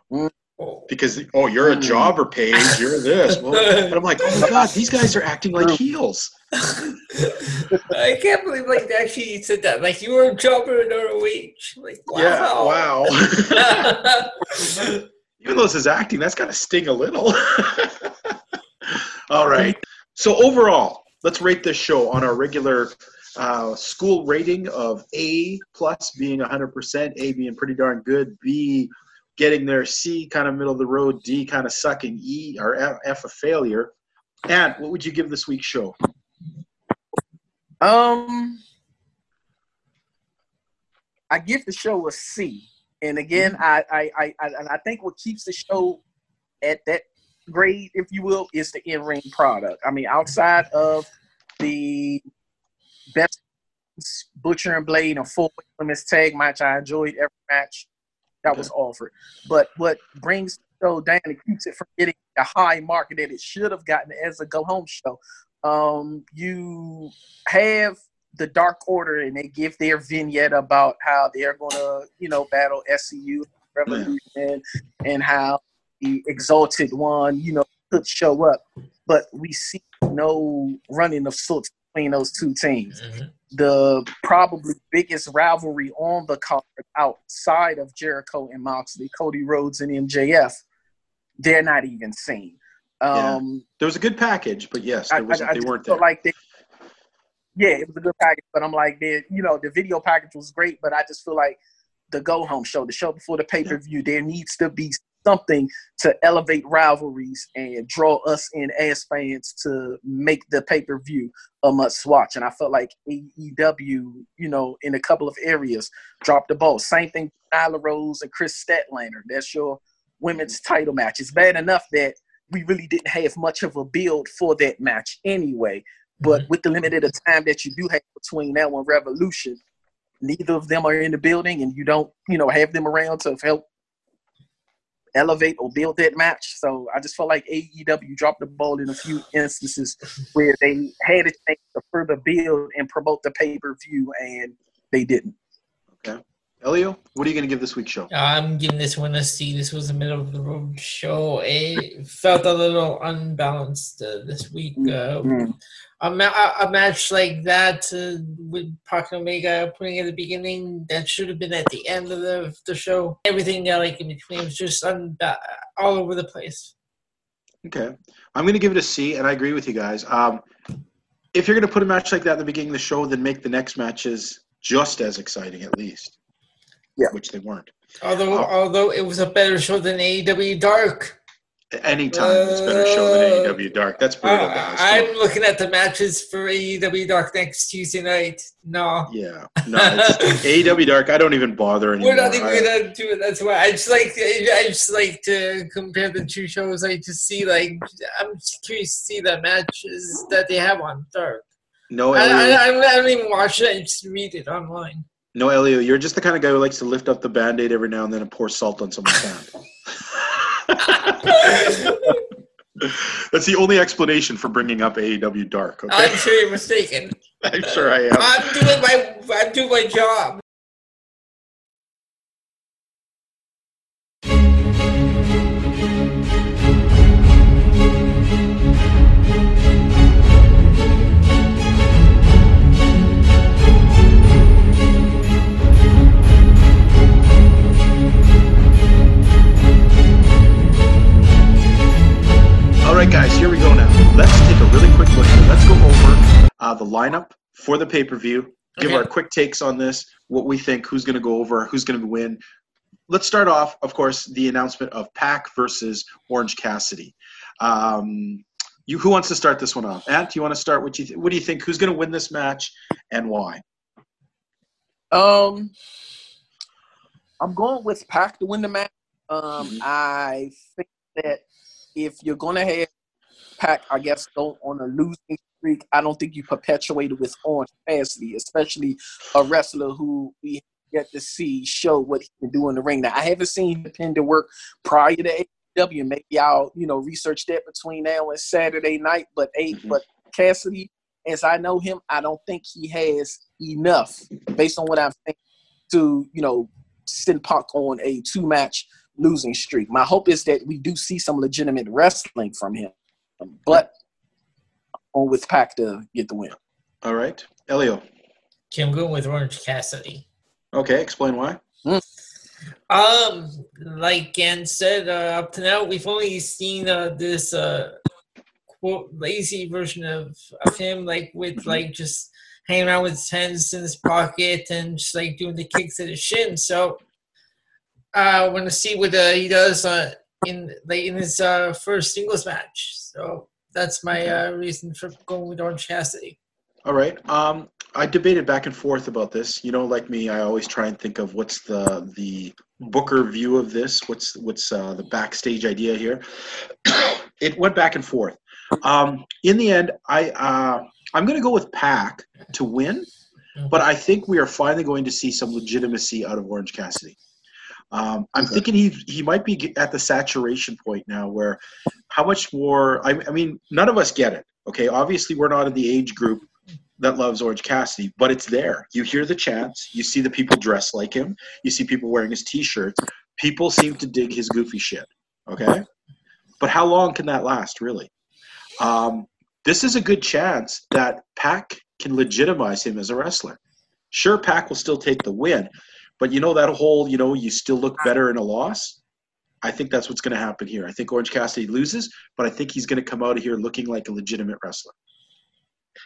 Oh. Because, oh, you're a Mm. jobber, Page. You're this. Well, and I'm like, oh my God, these guys are acting like heels. <laughs> I can't believe like they actually said that. Like you were a jobber in ROH. Like wow. Yeah, wow. <laughs> <laughs> Even though this is acting, that's got to sting a little. All right. So overall, let's rate this show on our regular uh, school rating of A plus being 100%, A being pretty darn good, B getting there, C kind of middle of the road, D kind of sucking, E or F, F a failure. And what would you give this week's show? Um, I give the show a C, and again, I, I, I, I, and I think what keeps the show at that grade, if you will, is the in-ring product. I mean, outside of the best Butcher and Blade and full women's tag match, I enjoyed every match that was offered. But what brings the show down and keeps it from getting the high market that it should have gotten as a go home show um, you have the Dark Order, and they give their vignette about how they're gonna, you know, battle SCU <clears throat> Revolution, and how the Exalted One, you know, could show up, but we see no running of sorts between those two teams. Mhm. The probably biggest rivalry on the card outside of Jericho and Moxley, Cody Rhodes and MJF, they're not even seen. Yeah. Um, There was a good package, but yes, there wasn't, I, I they just weren't felt there. like they, yeah, it was a good package, but I'm like, they, you know, the video package was great, but I just feel like the go home show, the show before the pay per view, there needs to be something to elevate rivalries and draw us in as fans to make the pay per view a must watch. And I felt like AEW, you know, in a couple of areas, dropped the ball. Same thing, Nyla Rose and Kris Statlander. That's your women's title match. It's bad enough that we really didn't have much of a build for that match anyway. But mm-hmm. with the limited of time that you do have between now and Revolution, neither of them are in the building, and you don't, you know, have them around to help elevate or build that match. So I just felt like AEW dropped the ball in a few instances where they had a chance to further build and promote the pay per view, and they didn't. Okay. Elio, what are you going to give this week's show? I'm giving this one a C. This was a middle of the road show. It felt a little unbalanced uh, this week. Uh, Mm. A, ma- a- a match like that uh, with Pac and Omega putting at the beginning that should have been at the end of the, the show. Everything uh, like in between was just un- uh, all over the place. Okay. I'm going to give it a C, and I agree with you guys. Um, if you're going to put a match like that at the beginning of the show, then make the next matches just as exciting, at least. Yeah. Which they weren't. Although Oh. although it was a better show than AEW Dark. Anytime it's better show than AEW Dark. That's brutal, Uh, guys. I'm looking at the matches for AEW Dark next Tuesday night. No. yeah. No, it's, <laughs> AEW Dark, I don't even bother anymore. We're not even gonna do it. That's why I just like I just like to compare the two shows. I just see like I'm just curious to see the matches that they have on Dark. no, I, Elio, I, I don't even watch it. I just read it online. no, Elio, you're just the kind of guy who likes to lift up the band aid every now and then and pour salt on someone's hand. <laughs> <laughs> That's the only explanation for bringing up AEW Dark, okay? I'm sure you're mistaken. <laughs> I'm sure I am. I'm doing my I'm doing my job. Right, guys, here we go now. Let's take a really quick look. Here. Let's go over uh, the lineup for the pay per view. Give Okay. our quick takes on this, what we think, who's going to go over, who's going to win. Let's start off, of course, the announcement of Pac versus Orange Cassidy. Um, you, who wants to start this one off? Ant, do you want to start? What you th- what do you think? Who's going to win this match and why? Um, I'm going with Pac to win the match. Um, Mhm. I think that if you're going to have Pac, I guess, go on a losing streak, I don't think you perpetuate it with Orange Cassidy, especially a wrestler who we get to see show what he can do in the ring. Now, I haven't seen independent work prior to AEW. Maybe I'll, you know, research that between now and Saturday night. But a mm-hmm. but Cassidy, as I know him, I don't think he has enough, based on what I'm saying, to, you know, send Pac on a two match losing streak. My hope is that we do see some legitimate wrestling from him. But on with Pac to get the win. All right. Elio. Okay, I'm going with Orange Cassidy. Okay, explain why. Hmm. Um, like Gan said, uh, up to now we've only seen uh, this uh, quote lazy version of, of him, like with mm-hmm. like just hanging around with his hands in his pocket and just like doing the kicks at his shin. So I want to see what uh, he does uh, in like in his uh, first singles match. So that's my uh, reason for going with Orange Cassidy. All right. Um, I debated back and forth about this. You know, like me, I always try and think of what's the the Booker view of this. What's what's uh, the backstage idea here? <coughs> it went back and forth. Um, in the end, I uh, I'm going to go with Pac to win, mm-hmm. but I think we are finally going to see some legitimacy out of Orange Cassidy. Um, I'm okay. thinking he he might be at the saturation point now, where how much more? I, I mean, none of us get it. Okay, obviously we're not in the age group that loves Orange Cassidy, but it's there. You hear the chants, you see the people dressed like him, you see people wearing his T-shirts. People seem to dig his goofy shit. Okay, but how long can that last, really? Um, this is a good chance that Pac can legitimize him as a wrestler. Sure, Pac will still take the win, but you know that whole, you know, you still look better in a loss. I think that's what's going to happen here. I think Orange Cassidy loses, but I think he's going to come out of here looking like a legitimate wrestler.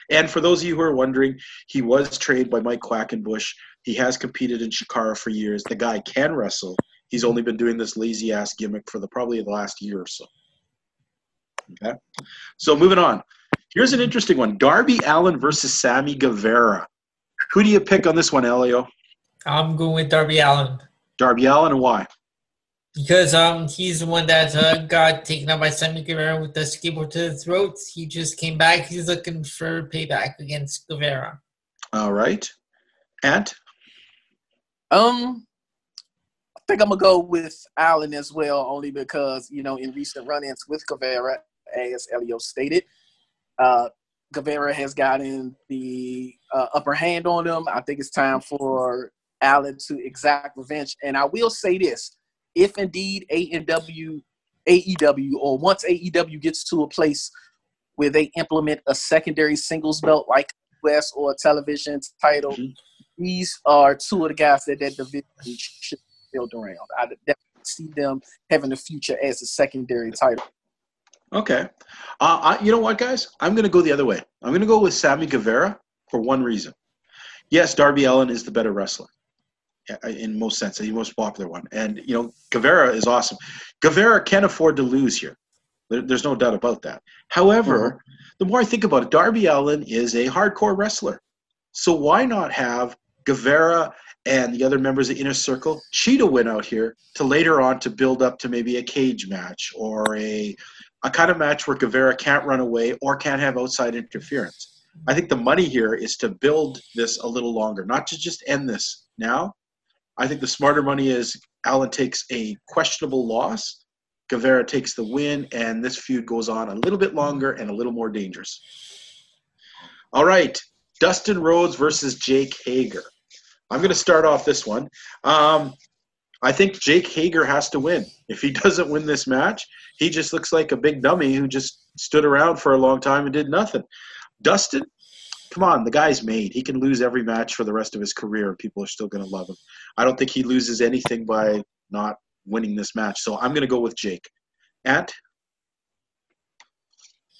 And for those of you who are wondering, he was trained by Mike Quackenbush. He has competed in Chikara for years. The guy can wrestle. He's only been doing this lazy ass gimmick for the probably the last year or so. Okay. So moving on. Here's an interesting one. Darby Allin versus Sammy Guevara. Who do you pick on this one, Elio? I'm going with Darby Allin. Darby Allin, and why? Because um he's the one that uh, got taken out by Sammy Guevara with the skateboard to the throat. He just came back. He's looking for payback against Guevara. All right, and um, I think I'm gonna go with Allin as well, only because you know in recent run-ins with Guevara, as Elio stated, uh, Guevara has gotten the uh, upper hand on him. I think it's time for Allin to exact revenge. And I will say this: if indeed AEW, AEW, or once AEW gets to a place where they implement a secondary singles belt like US or a television title, mm-hmm. these are two of the guys that that division should build around. I definitely see them having a future as a secondary title. Okay. Uh, I, you know what, guys? I'm going to go the other way. I'm going to go with Sammy Guevara for one reason. Yes, Darby Allin is the better wrestler in most senses, the most popular one. And you know, Guevara is awesome. Guevara can't afford to lose here. There, there's no doubt about that. However, mm-hmm. the more I think about it, Darby Allin is a hardcore wrestler. So why not have Guevara and the other members of the Inner Circle Cheetah win out here to later on to build up to maybe a cage match or a a kind of match where Guevara can't run away or can't have outside interference. I think the money here is to build this a little longer, not to just end this now, I think the smarter money is Allin takes a questionable loss, Guevara takes the win, and this feud goes on a little bit longer and a little more dangerous. All right, Dustin Rhodes versus Jake Hager. I'm going to start off this one. Um, I think Jake Hager has to win. If he <laughs> doesn't win this match, he just looks like a big dummy who just stood around for a long time and did nothing. Dustin, come on, the guy's made. He can lose every match for the rest of his career, people are still going to love him. I don't think he loses anything by not winning this match. So I'm going to go with Jake. And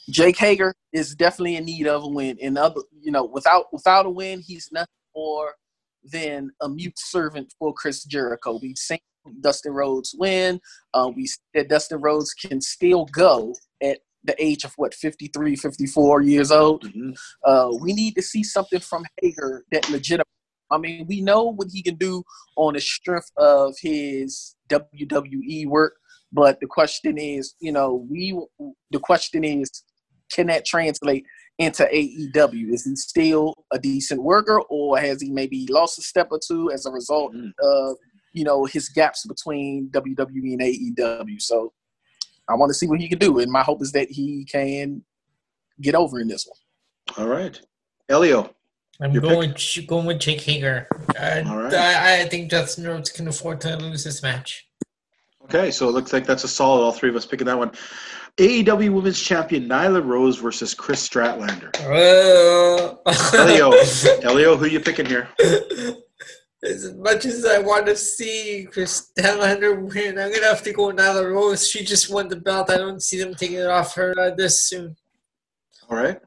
Jake Hager is definitely in need of a win. And other, you know, without without a win, he's nothing more than a mute servant for Chris Jericho. We've seen Dustin Rhodes win. Uh, we said Dustin Rhodes can still go at the age of what 53 54 years old mm-hmm. uh, we need to see something from hager that legitimate i mean we know what he can do on the strength of his wwe work but the question is you know we the question is can that translate into AEW? Is he still a decent worker, or has he maybe lost a step or two as a result Mm. of you know his gaps between WWE and AEW? So I want to see what he can do, and my hope is that he can get over in this one. All right. Elio. I'm going with, going with Jake Hager. I, All right. I, I think Dustin Rhodes can afford to lose this match. Okay, so it looks like that's a solid. All three of us picking that one. AEW Women's Champion Nyla Rose versus Kris Statlander. Uh, <laughs> Elio, Elio, who you picking here? <laughs> as much as I want to see Kris Statlander win, I'm gonna have to go with Nyla Rose. She just won the belt. I don't see them taking it off her uh, this soon. All right,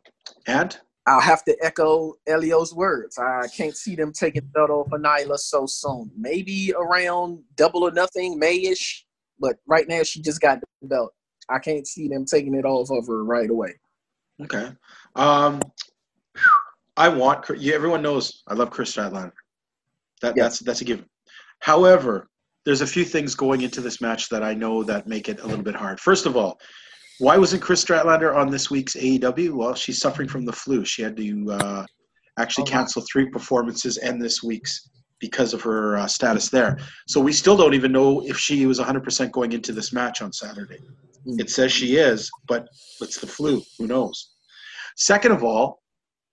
and I'll have to echo Elio's words. I can't see them taking the belt off of Nyla so soon. Maybe around double or nothing, Mayish, but right now she just got the belt. I can't see them taking it off of her right away. okay. Um, I want. Yeah, everyone knows I love Kris Statlander. That Yeah. that's that's a given. However, there's a few things going into this match that I know that make it a little bit hard. First of all, why wasn't Kris Statlander on this week's AEW? Well, she's suffering from the flu. She had to uh, actually Oh, cancel three performances and this week's because of her uh, status there. So we still don't even know if she was 100% going into this match on Saturday. Mm. It says she is, but it's the flu. Who knows? Second of all,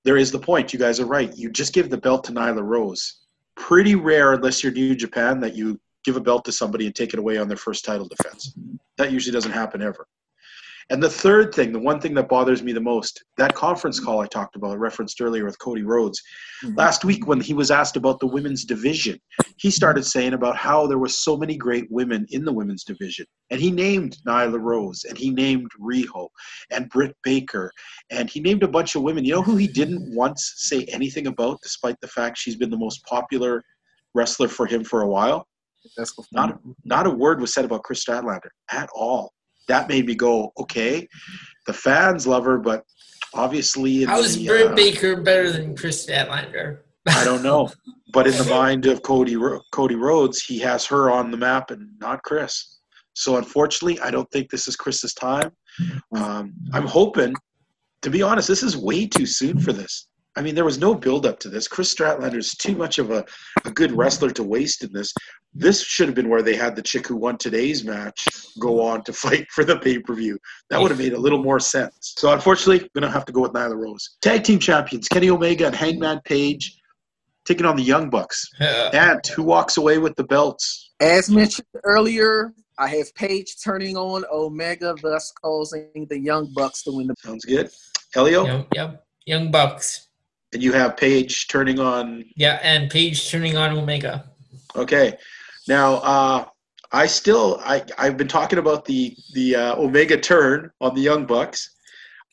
there is the point. You guys are right. You just give the belt to Nyla Rose. Pretty rare, unless you're New Japan, that you give a belt to somebody and take it away on their first title defense. That usually doesn't happen ever. And the third thing, the one thing that bothers me the most, that conference call I talked about, referenced earlier with Cody Rhodes. Mhm. Last week, when he was asked about the women's division, he started saying about how there were so many great women in the women's division. And he named Nyla Rose, and he named Riho, and Britt Baker, and he named a bunch of women. You know who he didn't once say anything about, despite the fact she's been the most popular wrestler for him for a while? That's Not not a word was said about Kris Statlander at all. That made me go, okay, the fans love her, but obviously, How's the, Britt uh, Baker better than Kris Statlander? I don't know. <laughs> But in the mind of Cody Ro- Cody Rhodes, he has her on the map and not Kris. So unfortunately, I don't think this is Kris's time. Um, I'm hoping, to be honest, this is way too soon for this. I mean, there was no build up to this. Kris Statlander is too much of a, a good wrestler to waste in this. This should have been where they had the chick who won today's match go on to <laughs> fight for the pay per view. That would have made a little more sense. So unfortunately, I'm gonna have to go with Nyla Rose. Tag team champions Kenny Omega and Hangman Page taking on the Young Bucks. Uh, And who walks away with the belts? As mentioned earlier, I have Page turning on Omega, thus causing the Young Bucks to win the. Sounds good. Elio, yep, yep. Young Bucks. And you have Page turning on. Yeah, and Page turning on Omega. Okay, now uh, I still I I've been talking about the the uh, Omega turn on the Young Bucks.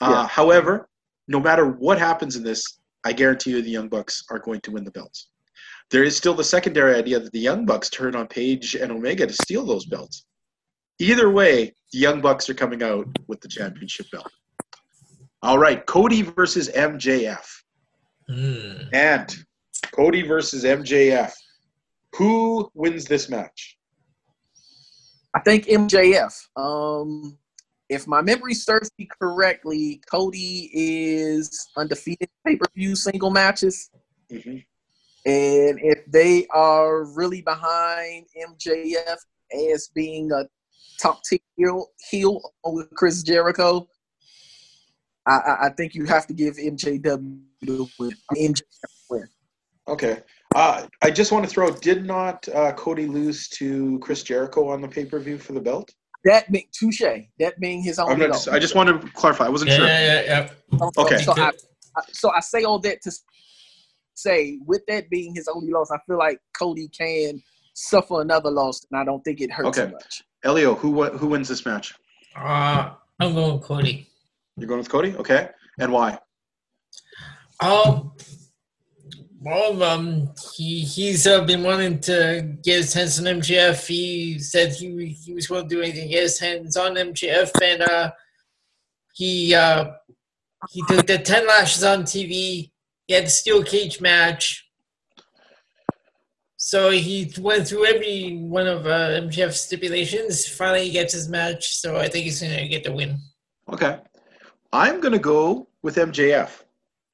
Uh, Yeah. However, no matter what happens in this, I guarantee you the Young Bucks are going to win the belts. There is still the secondary idea that the Young Bucks turn on Page and Omega to steal those belts. Either way, the Young Bucks are coming out with the championship belt. All right, Cody versus MJF. Hmm. And Cody versus MJF. Who wins this match? I think MJF. Um, if my memory serves me correctly, Cody is undefeated pay per view single matches. Mhm. And if they are really behind MJF as being a top tier heel, heel with Chris Jericho, I, I, I think you have to give MJW the win. MJF win. Okay. Uh, I just want to throw. Did not uh, Cody lose to Chris Jericho on the pay per view for the belt? That being touche. That being his own. I'm I just wanted to clarify. I wasn't Yeah, sure. yeah, yeah. Yeah. Okay. So I, I- so I say all that to say, with that being his only loss, I feel like Cody can suffer another loss, and I don't think it hurts Okay. much. Elio, who who wins this match? Uh, I'm going with Cody. You're going with Cody. Okay. And why? Um, well, um, he he's uh, been wanting to get his hands on MJF. He said he he was going to do anything get his hands on MJF, and uh, he uh, he took the ten lashes on TV. He had the steel cage match. So he went through every one of uh, MJF's stipulations. Finally, he gets his match. So I think he's going to get the win. Okay. I'm going to go with MJF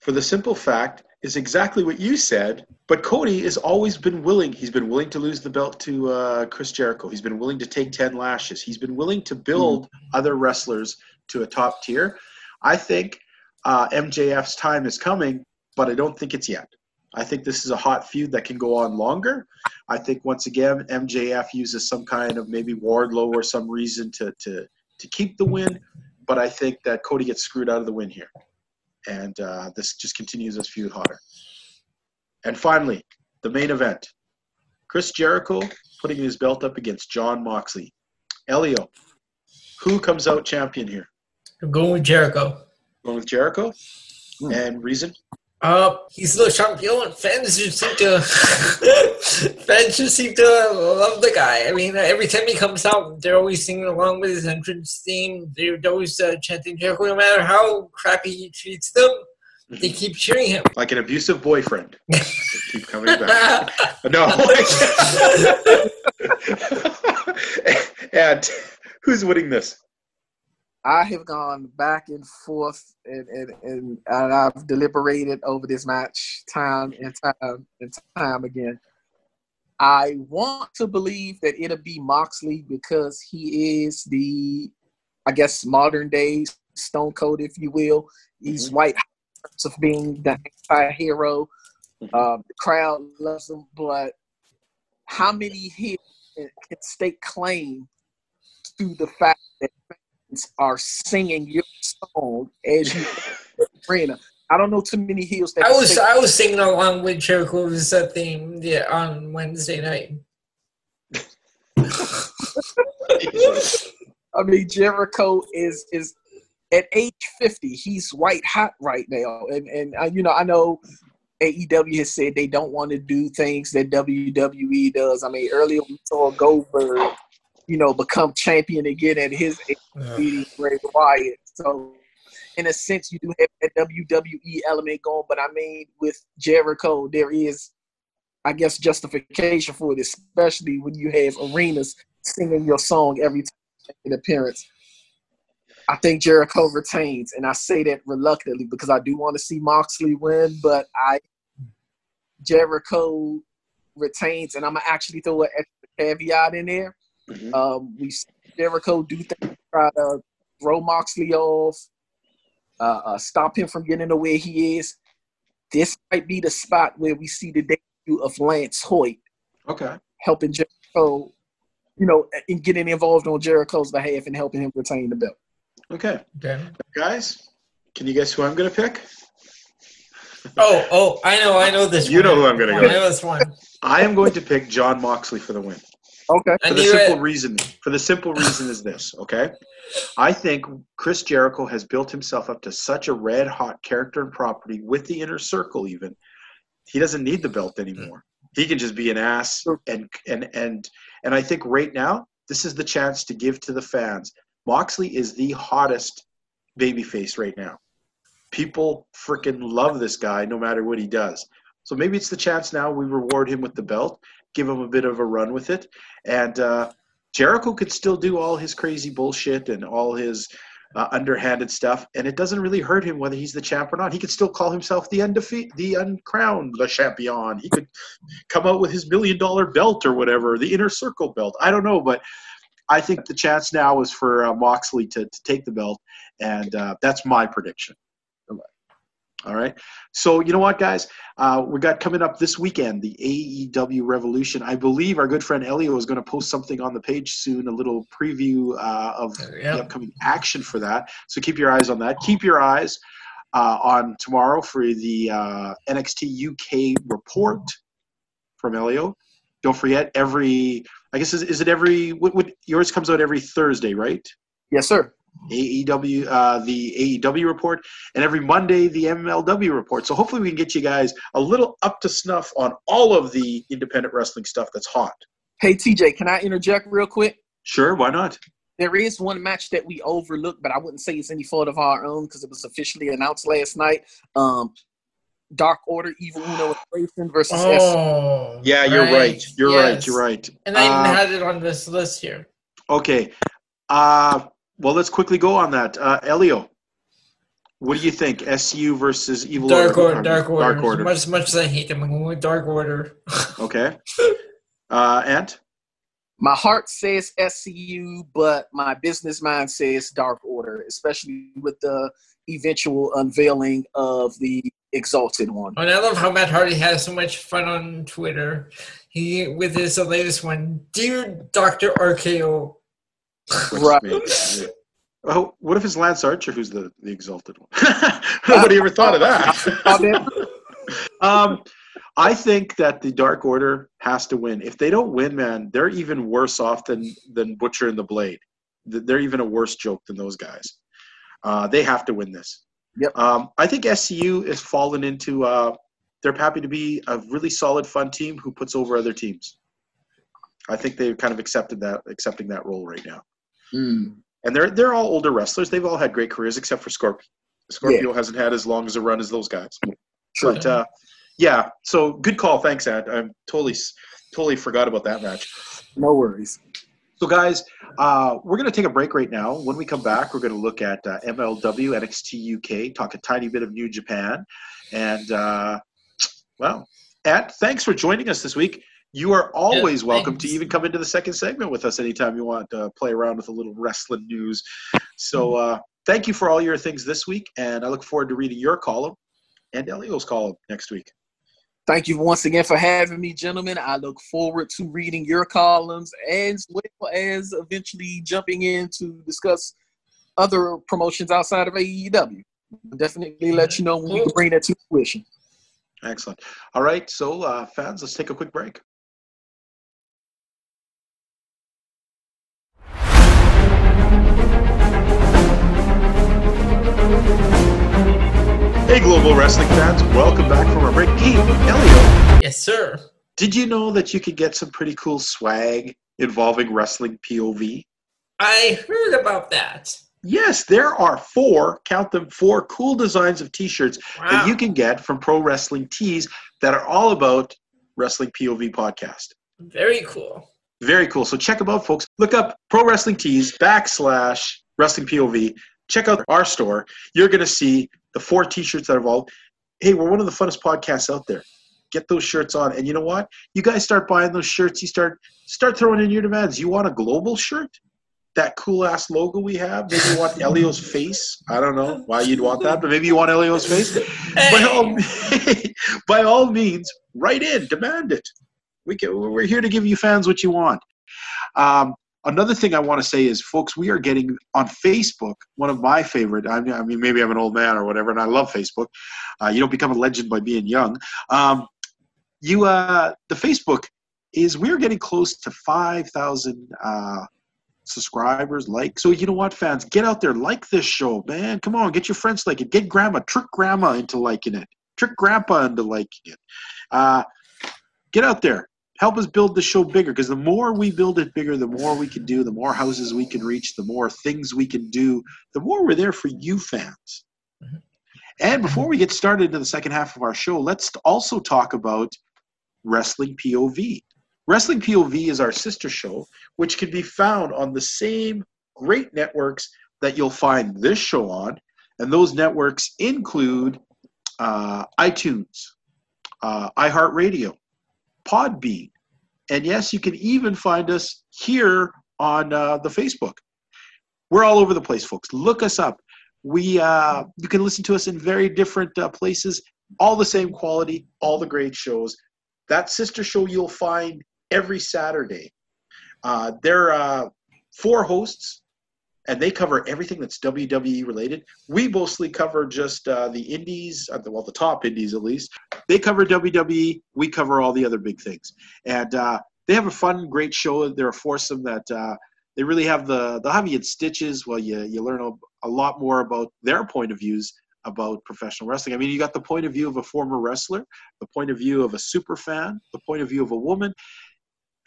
for the simple fact is exactly what you said. But Cody has always been willing. He's been willing to lose the belt to uh, Chris Jericho. He's been willing to take 10 lashes. He's been willing to build mm-hmm. other wrestlers to a top tier. I think uh, MJF's time is coming, but I don't think it's yet. I think this is a hot feud that can go on longer. I think once again MJF uses some kind of maybe Wardlow or some reason to to to keep the win, but I think that Cody gets screwed out of the win here, and uh, this just continues this feud hotter. And finally, the main event: Chris Jericho putting his belt up against Jon Moxley. Elio, who comes out champion here? I'm going with Jericho. Going with Jericho, hmm. and reason? Uh, he's the champion. Fans just seem to <laughs> fans just seem to love the guy. I mean, every time he comes out, they're always singing along with his entrance theme. They're always uh, chanting Jericho, no matter how crappy he treats them. They keep cheering him like an abusive boyfriend. <laughs> keep coming back. <laughs> no. and who's winning this? I have gone back and forth and, and, and, I've deliberated over this match time and time and time again. I want to believe that it'll be Moxley because he is the, I guess, modern day Stone Cold, if you will. He's mm-hmm. white of being the anti-hero. Mm-hmm. Uh, the crowd loves him, but how many here can stake claim to the fact that are singing your song as you arena. I don't know too many heels that I was sing. I was singing along with Jericho's uh, theme yeah, on Wednesday night. <laughs> I mean, Jericho is is at age fifty. He's white hot right now, and and uh, you know I know AEW has said they don't want to do things that WWE does. I mean, earlier we saw Goldberg you know, become champion again at his age, beating Bray Wyatt. So, in a sense, you do have that WWE element going, but I mean, with Jericho, there is, I guess, justification for it, especially when you have arenas singing your song every time an appearance. I think Jericho retains, and I say that reluctantly because I do want to see Moxley win, but I Jericho retains, and I'm gonna actually throw an extra caveat in there. Mm-hmm. Um, we see Jericho do things try to throw Moxley off, uh, uh, stop him from getting the way he is. This might be the spot where we see the debut of Lance Hoyt. Okay. Helping Jericho, you know, in getting involved on Jericho's behalf and helping him retain the belt. Okay. Okay. Guys, can you guess who I'm going to pick? <laughs> Oh, oh, I know, I know this. You one. know who I'm going to go. I know this one. I am going to pick Jon Moxley for the win. Okay. For the simple it. reason, for the simple reason is this. Okay, I think Chris Jericho has built himself up to such a red hot character and property with the inner circle. Even he doesn't need the belt anymore. He can just be an ass and and and and I think right now this is the chance to give to the fans. Moxley is the hottest babyface right now. People freaking love this guy no matter what he does. So maybe it's the chance now we reward him with the belt give him a bit of a run with it. And uh, Jericho could still do all his crazy bullshit and all his uh, underhanded stuff, and it doesn't really hurt him whether he's the champ or not. He could still call himself the undefeated, the uncrowned Le Champion. He could come out with his million dollar belt or whatever, the inner circle belt. I don't know, but I think the chance now is for uh, Moxley to, to take the belt, and uh, that's my prediction. All right. So you know what, guys? Uh, we got coming up this weekend the AEW Revolution. I believe our good friend Elio is going to post something on the page soon, a little preview uh, of yep. the upcoming action for that. So keep your eyes on that. Keep your eyes uh, on tomorrow for the uh, NXT UK report from Elio. Don't forget every. I guess is, is it every? What, what yours comes out every Thursday, right? Yes, sir. AEW, uh, the AEW report, and every Monday the MLW report. So hopefully we can get you guys a little up to snuff on all of the independent wrestling stuff that's hot. Hey TJ, can I interject real quick? Sure, why not? There is one match that we overlooked, but I wouldn't say it's any fault of our own because it was officially announced last night. Um, Dark Order, Evil Uno, and versus. Oh, S- yeah, you're right. right. You're yes. right. You're right. And I uh, had it on this list here. Okay. Uh, well, let's quickly go on that. Uh, Elio, What do you think? SU versus Evil Dark Order? Order. Dark Order. Dark Order. Much, as much as I hate them, I'm going with Dark Order. <laughs> Okay. Uh, Ant? My heart says SCU, but my business mind says Dark Order, especially with the eventual unveiling of the Exalted One. And I love how Matt Hardy has so much fun on Twitter. He with his latest one, dear Doctor RKO. Right. Maybe. Oh, what if it's Lance Archer who's the, the exalted one? <laughs> Nobody ever thought of that. <laughs> um, I think that the Dark Order has to win. If they don't win, man, they're even worse off than than Butcher and the Blade. They're even a worse joke than those guys. Uh, they have to win this. Yep. Um, I think SCU has fallen into. Uh, they're happy to be a really solid, fun team who puts over other teams. I think they've kind of accepted that, accepting that role right now. Mm. And they're they're all older wrestlers. They've all had great careers except for Scorpio. Scorpio hasn't had as long as a run as those guys. Sure. But uh, yeah, so good call. Thanks, Ed. I totally totally forgot about that match. No worries. So guys, uh, we're going to take a break right now. When we come back, we're going to look at uh, MLW, NXT UK, talk a tiny bit of New Japan, and uh, well, Ed, thanks for joining us this week. You are always welcome to even come into the second segment with us anytime you want to play around with a little wrestling news. So uh, thank you for all your things this week, and I look forward to reading your column and Elio's column next week. Thank you once again for having me, gentlemen. I look forward to reading your columns as well as eventually jumping in to discuss other promotions outside of AEW. I'll definitely let you know when we can bring that to fruition. Excellent. All right, so uh, fans, let's take a quick break. Hey, global wrestling fans, welcome back from our break. Hey, Elio, Yes, sir. did you know that you could get some pretty cool swag involving wrestling POV? I heard about that. Yes, there are four, count them, four cool designs of t shirts Wow. that you can get from Pro Wrestling Tees that are all about Wrestling POV podcast. Very cool. Very cool. So check them out, folks. Look up Pro Wrestling Tees backslash Wrestling POV. Check out our store. You're going to see the four T-shirts that are all. Hey, we're one of the funnest podcasts out there. Get those shirts on, and you know what? You guys start buying those shirts. You start start throwing in your demands. You want a global shirt? That cool ass logo we have. Maybe you want Elio's face. I don't know why you'd want that, but maybe you want Elio's face. By all, <laughs> by all means, write in, demand it. We can, we're here to give you fans what you want. Um, another thing I want to say is, folks, we are getting on Facebook. One of my favorite. I mean, maybe I'm an old man or whatever, and I love Facebook. Uh, you don't become a legend by being young. Um, you, uh, the Facebook is we're getting close to five thousand uh, subscribers, like. So you know what, fans, get out there, like this show, man. Come on, get your friends like it. Get grandma, trick grandma into liking it. Trick grandpa into liking it. Uh, get out there help us build the show bigger because the more we build it bigger the more we can do the more houses we can reach the more things we can do the more we're there for you fans Mhm. and before we get started into the second half of our show let's also talk about wrestling pov wrestling pov is our sister show which can be found on the same great networks that you'll find this show on and those networks include uh, itunes uh, iheartradio Podbean. And yes, you can even find us here on uh, the Facebook. We're all over the place, folks. Look us up. We uh, you can listen to us in very different uh, places, all the same quality, all the great shows. That sister show you'll find every Saturday. Uh, there are four hosts, and they cover everything that's WWE related. We mostly cover just uh, the indies, uh, well, the top indies at least they cover WWE. We cover all the other big things, and uh, they have a fun, great show. They're a foursome that uh, they really have the they'll have you in stitches. Well, you you learn a, a lot more about their point of views about professional wrestling. I mean, you got the point of view of a former wrestler, the point of view of a super fan, the point of view of a woman,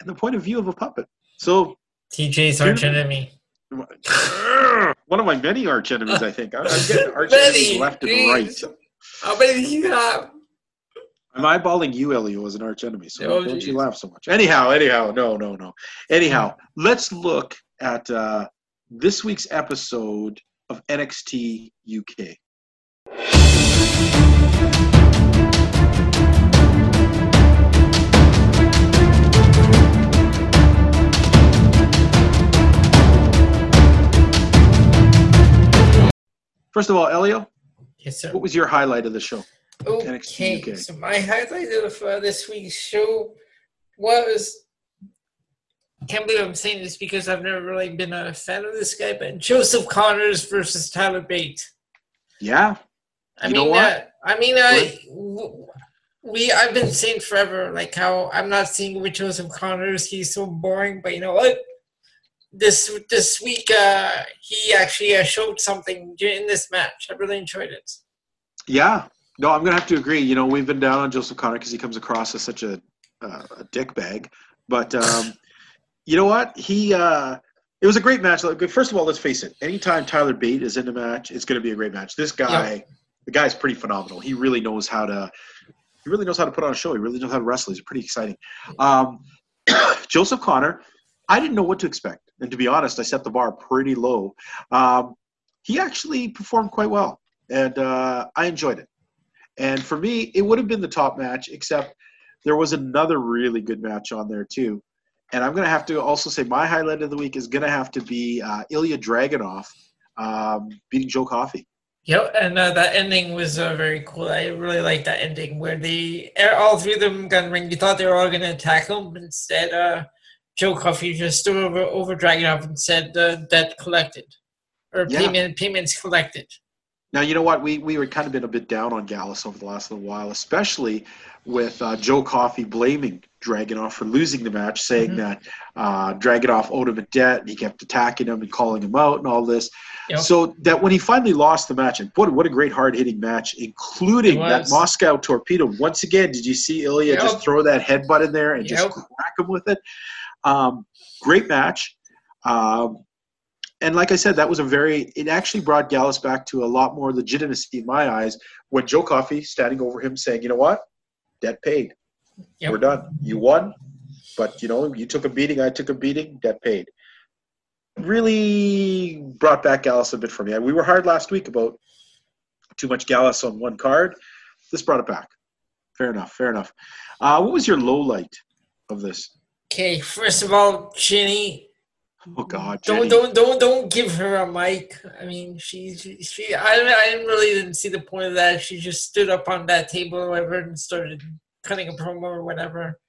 and the point of view of a puppet. So TJ's arch enemy. <laughs> one of my many arch enemies, I think. I'm I'm getting <laughs> arch enemies left and right. How many do you have? I'm eyeballing you, Elio, as an arch enemy. So Oh, don't you laugh so much. Anyhow, anyhow, no, no, no. Anyhow, let's look at uh, this week's episode of NXT UK. First of all, Elio, Yes, sir. what was your highlight of the show? Okay, NXT UK. so my highlight of uh, this week's show was. I can't believe I'm saying this because I've never really been a fan of this guy, but Joseph Connors versus Tyler Bate. Yeah, I You mean, know what? Uh, I mean, I w- we I've been saying forever like how I'm not seeing with Joseph Connors. He's so boring, but you know what? This this week, uh, he actually uh, showed something in this match. I really enjoyed it. yeah. No, I'm gonna have to agree. You know, we've been down on Joseph Connor because he comes across as such a uh, a dick bag, but um, <laughs> you know what? He uh, it was a great match. First of all, let's face it. Anytime Tyler Bate is in a match, it's going to be a great match. This guy, the guy's pretty phenomenal. He really knows how to. He really knows how to put on a show. He really knows how to wrestle. He's pretty exciting. Um, <coughs> Joseph Connor, I didn't know what to expect, and to be honest, I set the bar pretty low. Um, he actually performed quite well, and uh, I enjoyed it. And for me, it would have been the top match, except there was another really good match on there too. And I'm going to have to also say my highlight of the week is going to have to be uh, Ilya Dragunov um, beating Joe Coffey. Yep, and uh, that ending was uh, very cool. I really liked that ending where they all three of them got in the ring. You thought they were all going to attack him, but instead, uh, Joe Coffey just stood over over Dragunov and said uh, debt collected or Yeah. payment payments collected. Now you know what we we were kind of been a bit down on Gallus over the last little while, especially with uh, Joe Coffey blaming Dragunov for losing the match, saying Mhm. that uh, Dragunov owed him a debt, and he kept attacking him and calling him out and all this. Yep. So that when he finally lost the match, and what what a great hard hitting match, including that. Moscow torpedo. Once again, did you see Ilya Yep. just throw that headbutt in there and just crack him with it? Um, great match. Um, and like I said, that was a very. It actually brought Gallus back to a lot more legitimacy in my eyes when Joe Coffey standing over him saying, "You know what? Debt paid. Yep. We're done. You won, but you know you took a beating. I took a beating. Debt paid." Really brought back Gallus a bit for me. We were hard last week about too much Gallus on one card. This brought it back. Fair enough. Fair enough. Uh, what was your low light of this? Okay, first of all, Ginny, Oh God, don't Jenny. don't don't don't give her a mic. I mean, she she, she I I didn't really didn't see the point of that. She just stood up on that table or whatever and started cutting a promo or whatever.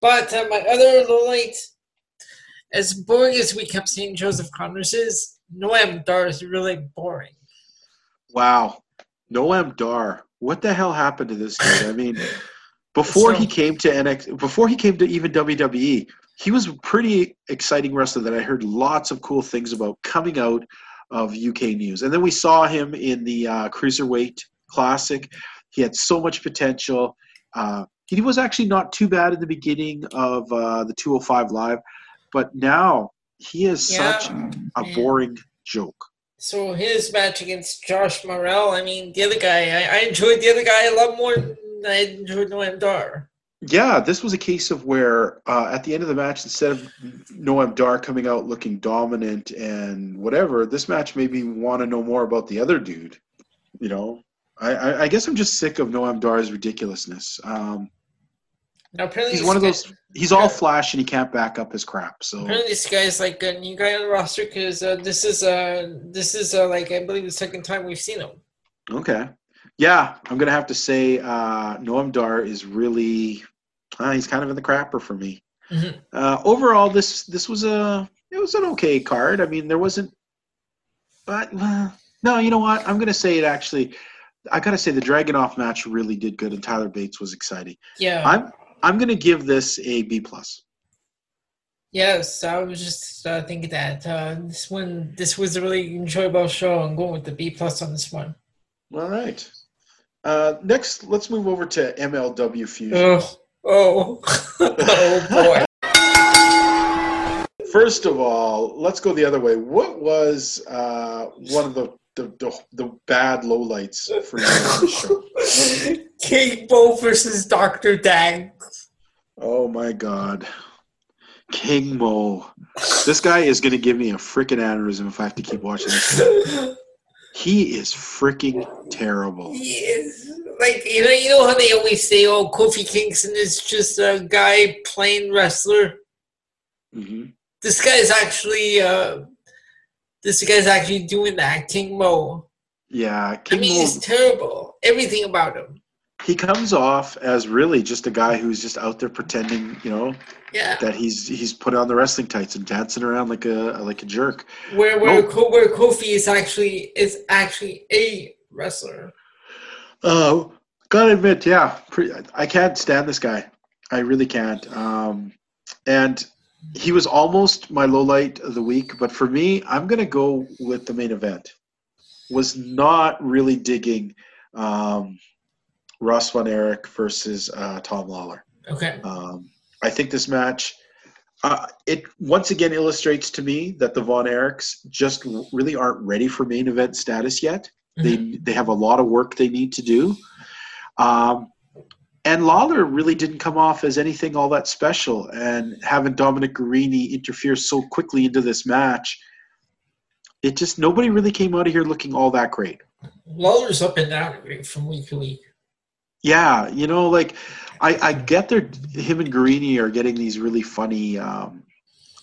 But uh, my other light, as boring as we kept seeing Joseph Conners is, Noam Dar is really boring. Wow. Noam Dar. What the hell happened to this kid? I mean, before So- he came to NX, before he came to even WWE, he was a pretty exciting wrestler that I heard lots of cool things about coming out of UK news. And then we saw him in the uh, Cruiserweight Classic. He had so much potential. Uh, he was actually not too bad in the beginning of uh, the 205 Live, but now he is Yeah, such a boring joke. So his match against Josh Morrell, I mean, the other guy, I, I enjoyed the other guy a lot more Noam Dar. Yeah, this was a case of where uh, at the end of the match, instead of Noam Dar coming out looking dominant and whatever, this match made me want to know more about the other dude. You know, I, I, I guess I'm just sick of Noam Dar's ridiculousness. Um, Now apparently he's one of those. He's all flash and he can't back up his crap. So Apparently, this guy's like a new guy on the roster because uh, this is uh this is uh, like I believe the second time we've seen him. okay, yeah, I'm gonna have to say uh, Noam Dar is really. Uh, he's kind of in the crapper for me. Mhm. Uh, overall, this this was a it was an okay card. I mean, there wasn't, but uh, no, you know what? I'm gonna say it actually. I gotta say the Dragon Dragunov match really did good, and Tyler Bates was exciting. Yeah. I'm I'm gonna give this a B plus. yes, I was just uh, thinking that uh, this one this was a really enjoyable show. I'm going with the B plus on this one. All right. Uh, next, let's move over to MLW Fusion. Oh oh <laughs> oh boy. First of all, let's go the other way. What was uh, one of the the, the, the bad lowlights for you? <laughs> King Mo versus Doctor Dag. Oh my god. King Mo. This guy is going to give me a freaking aneurysm if I have to keep watching this. <laughs> He is freaking terrible. Yes. Like you know, you know how they always say, "Oh, Kofi Kingston is just a guy playing wrestler." hmm This is actually, uh, this guy's actually doing acting. Mo, Yeah, I mean, Mo, he's terrible. Everything about him. He comes off as really just a guy who's just out there pretending, you know, Yeah. that he's he's put on the wrestling tights and dancing around like a like a jerk. Where where. Ko- where Kofi is actually is actually a wrestler. Uh, gotta admit, yeah, pre- I can't stand this guy. I really can't. Um, and he was almost my low light of the week, but for me, I'm gonna go with the main event. Was not really digging um, Ross Von Erich versus uh, Tom Lawlor. Okay. Um, I think this match, uh, it once again illustrates to me that the Von Erichs just really aren't ready for main event status yet. They they have a lot of work they need to do. Um, and Lawlor really didn't come off as anything all that special. And having Dominic Garrini interfere so quickly into this match, it just nobody really came out of here looking all that great. Lawlor's up and down from week to week. Yeah, you know, like I, I get their him and Garrini are getting these really funny um,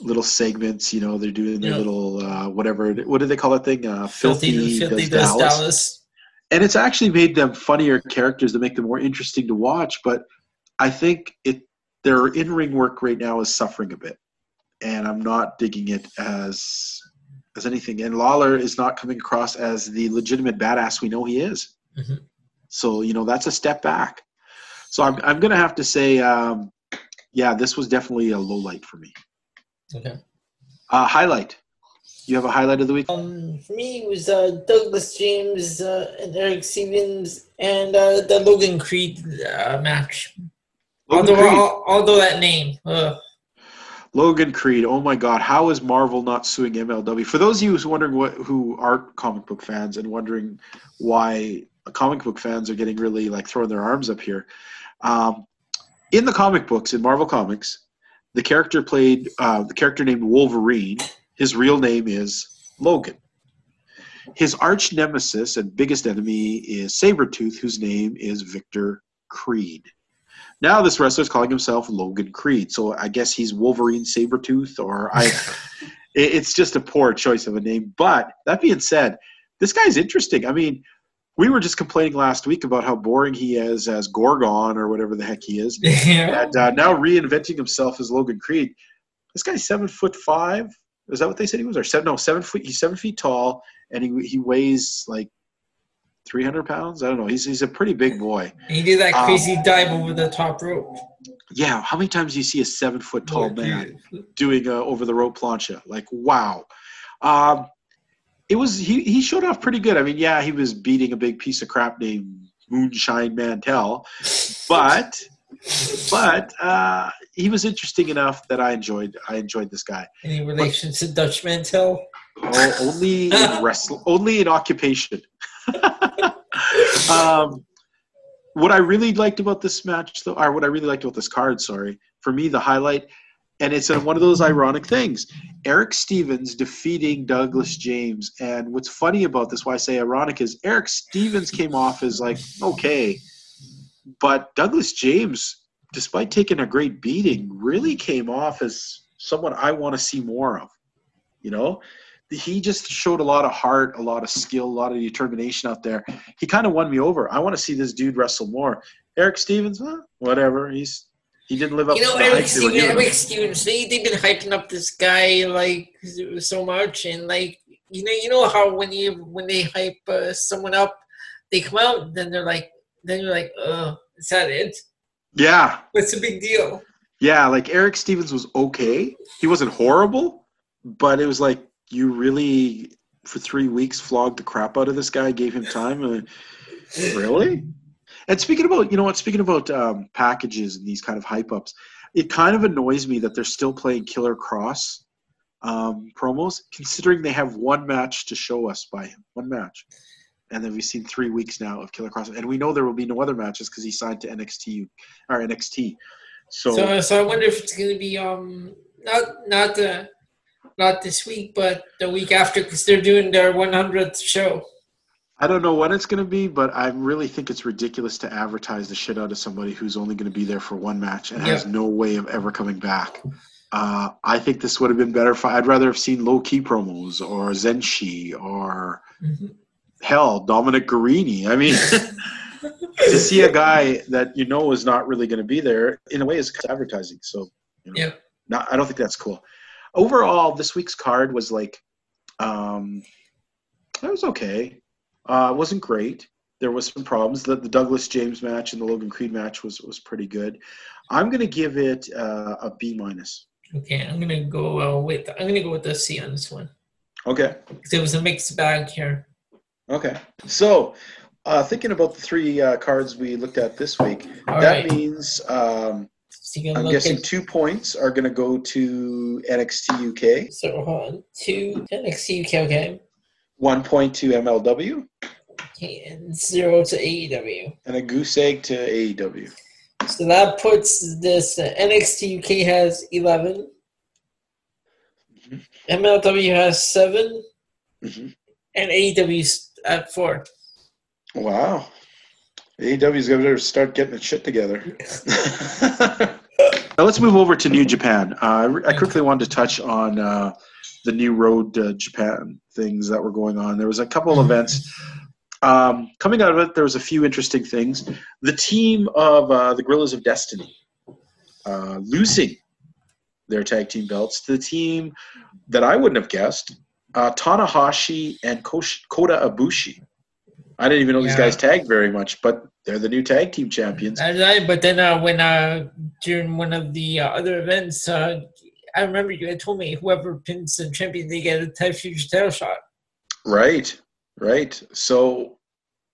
little segments. You know, they're doing their Yeah. little uh, whatever. What do they call that thing? Uh, Filthy, filthy, filthy does does Dallas. Dallas. and it's actually made them funnier characters that make them more interesting to watch. But I think it their in ring work right now is suffering a bit, and I'm not digging it as as anything. And Lawlor is not coming across as the legitimate badass we know he is. Mhm. So you know that's a step back. So I'm I'm gonna have to say, um, yeah, this was definitely a low light for me. Okay. Uh, highlight. You have a highlight of the week? Um, for me, it was uh, Douglas James uh, and Erick Stevens and uh, the Logan Creed uh, match. Logan although, Creed. al- although that name, uh, Logan Creed. Oh my God! How is Marvel not suing MLW? For those of you who's wondering what who aren't comic book fans and wondering why comic book fans are getting really like throwing their arms up here, um, in the comic books in Marvel Comics, the character played uh, the character named Wolverine. His real name is Logan. His arch nemesis and biggest enemy is Sabretooth, whose name is Victor Creed. Now this wrestler is calling himself Logan Creed, so I guess he's Wolverine Sabretooth, or <laughs> I. it's just a poor choice of a name. But that being said, this guy's interesting. I mean, we were just complaining last week about how boring he is as Gorgon or whatever the heck he is, <laughs> yeah. and uh, now reinventing himself as Logan Creed. This guy's seven foot five. Is that what they said he was? Or seven? No, seven feet. He's seven feet tall, and he he weighs like three hundred pounds. I don't know. He's he's a pretty big boy. And he did that Um, crazy dive over the top rope. Yeah. How many times do you see a seven foot tall Lord, man doing a over the rope plancha? Like wow. Um, it was he he showed off pretty good. I mean, yeah, he was beating a big piece of crap named Moonshine Mantell, but but uh, he was interesting enough that I enjoyed I enjoyed this guy. Any relation to Dutch Mantell? Oh, only in <laughs> wrestle, only in occupation. <laughs> um, what I really liked about this match, though, or what I really liked about this card, sorry, for me, the highlight, and it's one of those ironic things. Erick Stevens defeating Douglas James, and what's funny about this, why I say ironic, is Erick Stevens came off as like okay, but Douglas James, despite taking a great beating, really came off as someone I want to see more of. You know, he just showed a lot of heart, a lot of skill, a lot of determination out there. He kind of won me over. I want to see this dude wrestle more. Erick Stevens, huh, whatever. He's he didn't live up You know, to Erick hype they were Stevens. Erick Stevens, they, they've been hyping up this guy like so much, and like you know, you know how when you when they hype uh, someone up, they come out, then they're like, then you're like, oh, is that it? Yeah, What's the big deal? yeah. Like Erick Stevens was okay. He wasn't horrible, but it was like you really for three weeks flogged the crap out of this guy, gave him time. Uh, really? And speaking about, you know what? Speaking about um, packages and these kind of hype ups, it kind of annoys me that they're still playing Killer Kross um, promos, considering they have one match to show us by him, one match, and then we've seen three weeks now of Killer Kross, and we know there will be no other matches because he signed to NXT or NXT. So, So, so I wonder if it's going to be um not not uh, not this week, but the week after, because they're doing their 100th show. I don't know when it's going to be, but I really think it's ridiculous to advertise the shit out of somebody who's only going to be there for one match and has no way of ever coming back. Uh, I think this would have been better. If, I'd rather have seen low key promos or Zenshi or Mhm. hell, Dominic Garrini. I mean, <laughs> to see a guy that you know is not really going to be there, in a way, is advertising. So, you know, Yeah. not, I don't think that's cool. Overall, this week's card was like, um, it was okay. Uh, it wasn't great. There was some problems. The, the Douglas James match and the Logan Creed match was was pretty good. I'm going to give it uh, a B minus. Okay, I'm gonna go uh, with I'm gonna go with a C on this one Okay. because it was a mixed bag here. Okay. So, uh, thinking about the three uh, cards we looked at this week, All that right. means um, So I'm guessing at two points are going to go to NXT UK, so hold on two NXT UK okay, one point to MLW, okay, and zero to AEW. and a goose egg to AEW. So that puts this uh, NXT UK has 11, Mhm. MLW has 7, Mhm. and AEW's at 4. Wow. AEW's going to start getting its shit together. <laughs> <laughs> now let's move over to New Japan. Uh, I quickly wanted to touch on uh, the new Road to Japan things that were going on. There was a couple of events. Um, coming out of it, there was a few interesting things. The team of uh, the Gorillas of Destiny uh, losing their tag team belts to the team that I wouldn't have guessed, uh, Tanahashi and Kosh- Kota Ibushi. I didn't even know these guys tagged very much, but they're the new tag team champions. I, but then uh, when uh, during one of the uh, other events, uh, I remember you had told me whoever pins the champion, they get a type future title shot. Right, right. So,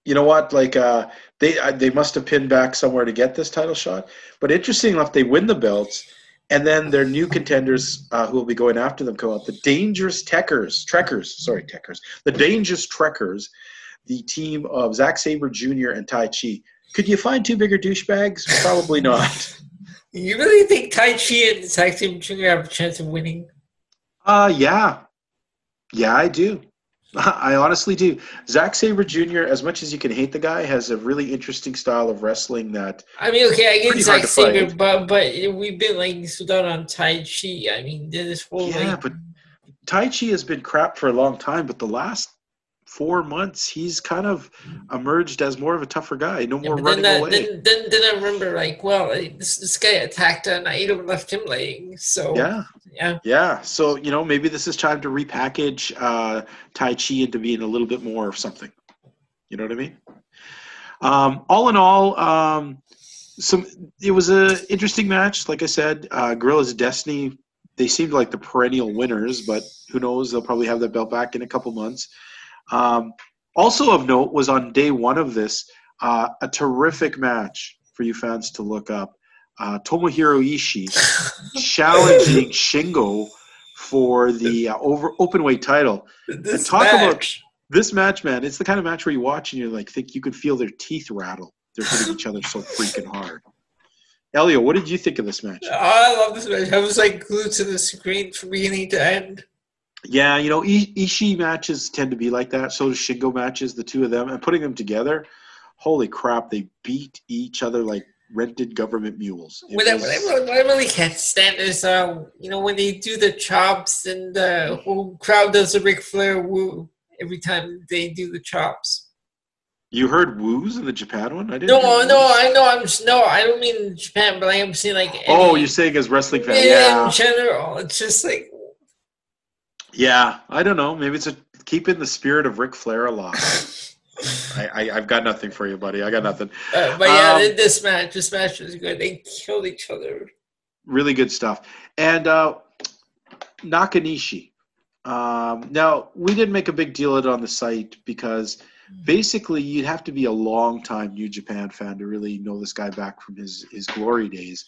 you know what? Like, uh, they uh, they must have pinned back somewhere to get this title shot. But interesting enough, they win the belts, and then their new contenders uh, who will be going after them come out. The Dangerous Tekkers, Trekkers, sorry, Tekkers. The Dangerous Trekkers, the team of Zack Sabre Jr. and Taichi. Could you find two bigger douchebags? Probably not. <laughs> You really think Taichi and tag team Jr. have a chance of winning? Uh, yeah. Yeah, I do. <laughs> I honestly do. Zack Sabre Jr., as much as you can hate the guy, has a really interesting style of wrestling that I mean, okay, I get Zack Sabre, but but we've been like so down on Taichi. I mean, this whole Yeah, like, but Taichi has been crap for a long time, but the last four months he's kind of emerged as more of a tougher guy. No more but running then, that, away. then, then, then I remember like, well, this this guy attacked and Naito and left him laying. So yeah, yeah, yeah. So you know, maybe this is time to repackage uh, Taichi into being a little bit more of something. You know what I mean? Um, all in all, um, some it was a interesting match. Like I said, uh, Gorillas Destiny. They seemed like the perennial winners, but who knows? They'll probably have that belt back in a couple months. Um, also of note was on day one of this uh, a terrific match for you fans to look up. Uh, Tomohiro Ishii <laughs> challenging Shingo for the uh, over open weight title. this talk about- match. This match, man, it's the kind of match where you watch and you like think you could feel their teeth rattle. They're hitting each other so <laughs> freaking hard. Elio, what did you think of this match? I love this match. I was like glued to the screen from beginning to end. Yeah, you know, I- Ishii matches tend to be like that. So do Shingo matches, the two of them, and putting them together. Holy crap, they beat each other like rented government mules. What I, was- what, I really, what I really can't stand is, uh, you know, when they do the chops and the whole crowd does the Ric Flair woo every time they do the chops. you heard woos in the Japan one? I didn't. No, no. I know. I'm just, no, I don't mean Japan, but I am saying like. Oh, you're saying as wrestling fan? Yeah. in Yeah, general, it's just like yeah. I don't know. Maybe it's a keeping the spirit of Ric Flair alive. <laughs> I, I, I've got nothing for you, buddy. I got nothing. Uh, but yeah, Um, this match, this match was good. They killed each other. really good stuff. And uh, Nakanishi. Um, now we didn't make a big deal of it on the site because basically you'd have to be a long time New Japan fan to really know this guy back from his his glory days.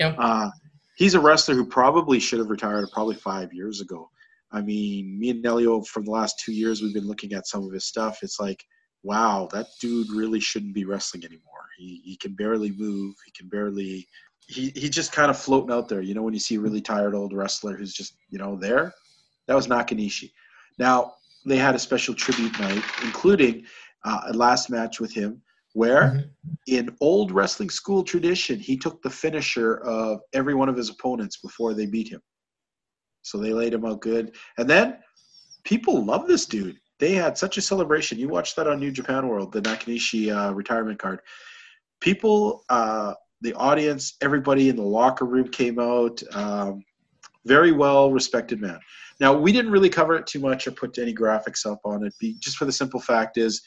Yep. Uh, he's a wrestler who probably should have retired probably five years ago. I mean, me and Nelio from the last two years we've been looking at some of his stuff. It's like, wow, that dude really shouldn't be wrestling anymore. He he can barely move. He can barely he he's just kind of floating out there. You know, when you see a really tired old wrestler who's just you know there, that was Nakanishi. Now they had a special tribute night, including uh, a last match with him, where Mhm. in old wrestling school tradition, he took the finisher of every one of his opponents before they beat him. So they laid him out good, and then people love this dude. they had such a celebration. You watched that on New Japan World, the Nakanishi uh, retirement card. People, uh, the audience, everybody in the locker room came out. Um, very well respected man. Now we didn't really cover it too much or put any graphics up on it, be, just for the simple fact is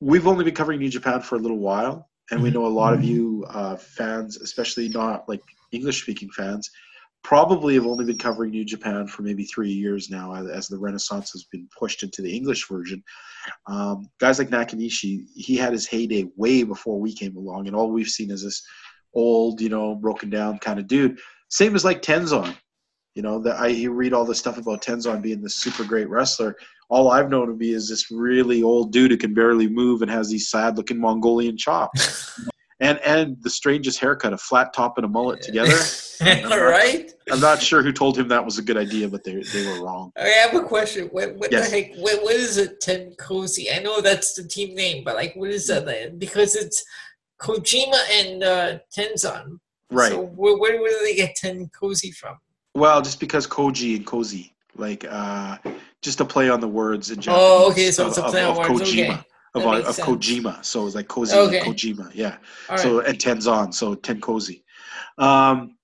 we've only been covering New Japan for a little while, and we know a lot of you uh, fans, especially not like English speaking fans, probably have only been covering New Japan for maybe three years now as, the Renaissance has been pushed into the English version. Um, guys like Nakanishi, he had his heyday way before we came along, and all we've seen is this old, you know, broken down kind of dude. Same as like Tenzan. You know, that I you read all this stuff about Tenzan being this super great wrestler. All I've known him be is this really old dude who can barely move and has these sad looking Mongolian chops. <laughs> and and the strangest haircut, a flat top and a mullet together. <laughs> right? I'm not sure who told him that was a good idea, but they they were wrong. I have a question. What, what Yes. the heck? What, what is it? Ten Cozy? I know that's the team name, but like, what is that? Because it's Kojima and uh, Tenzan. Right. So where, where, where do they get Ten Cozy from? Well, just because Koji and Cozy, like uh, just a play on the words in Japanese. Oh, okay, so of- it's a of- play on of words, Kojima, okay. Of, uh, of sense. Kojima, so it's like Cozy Okay. Kojima, yeah. All right. So and Tenzan, so Ten Cozy. Um,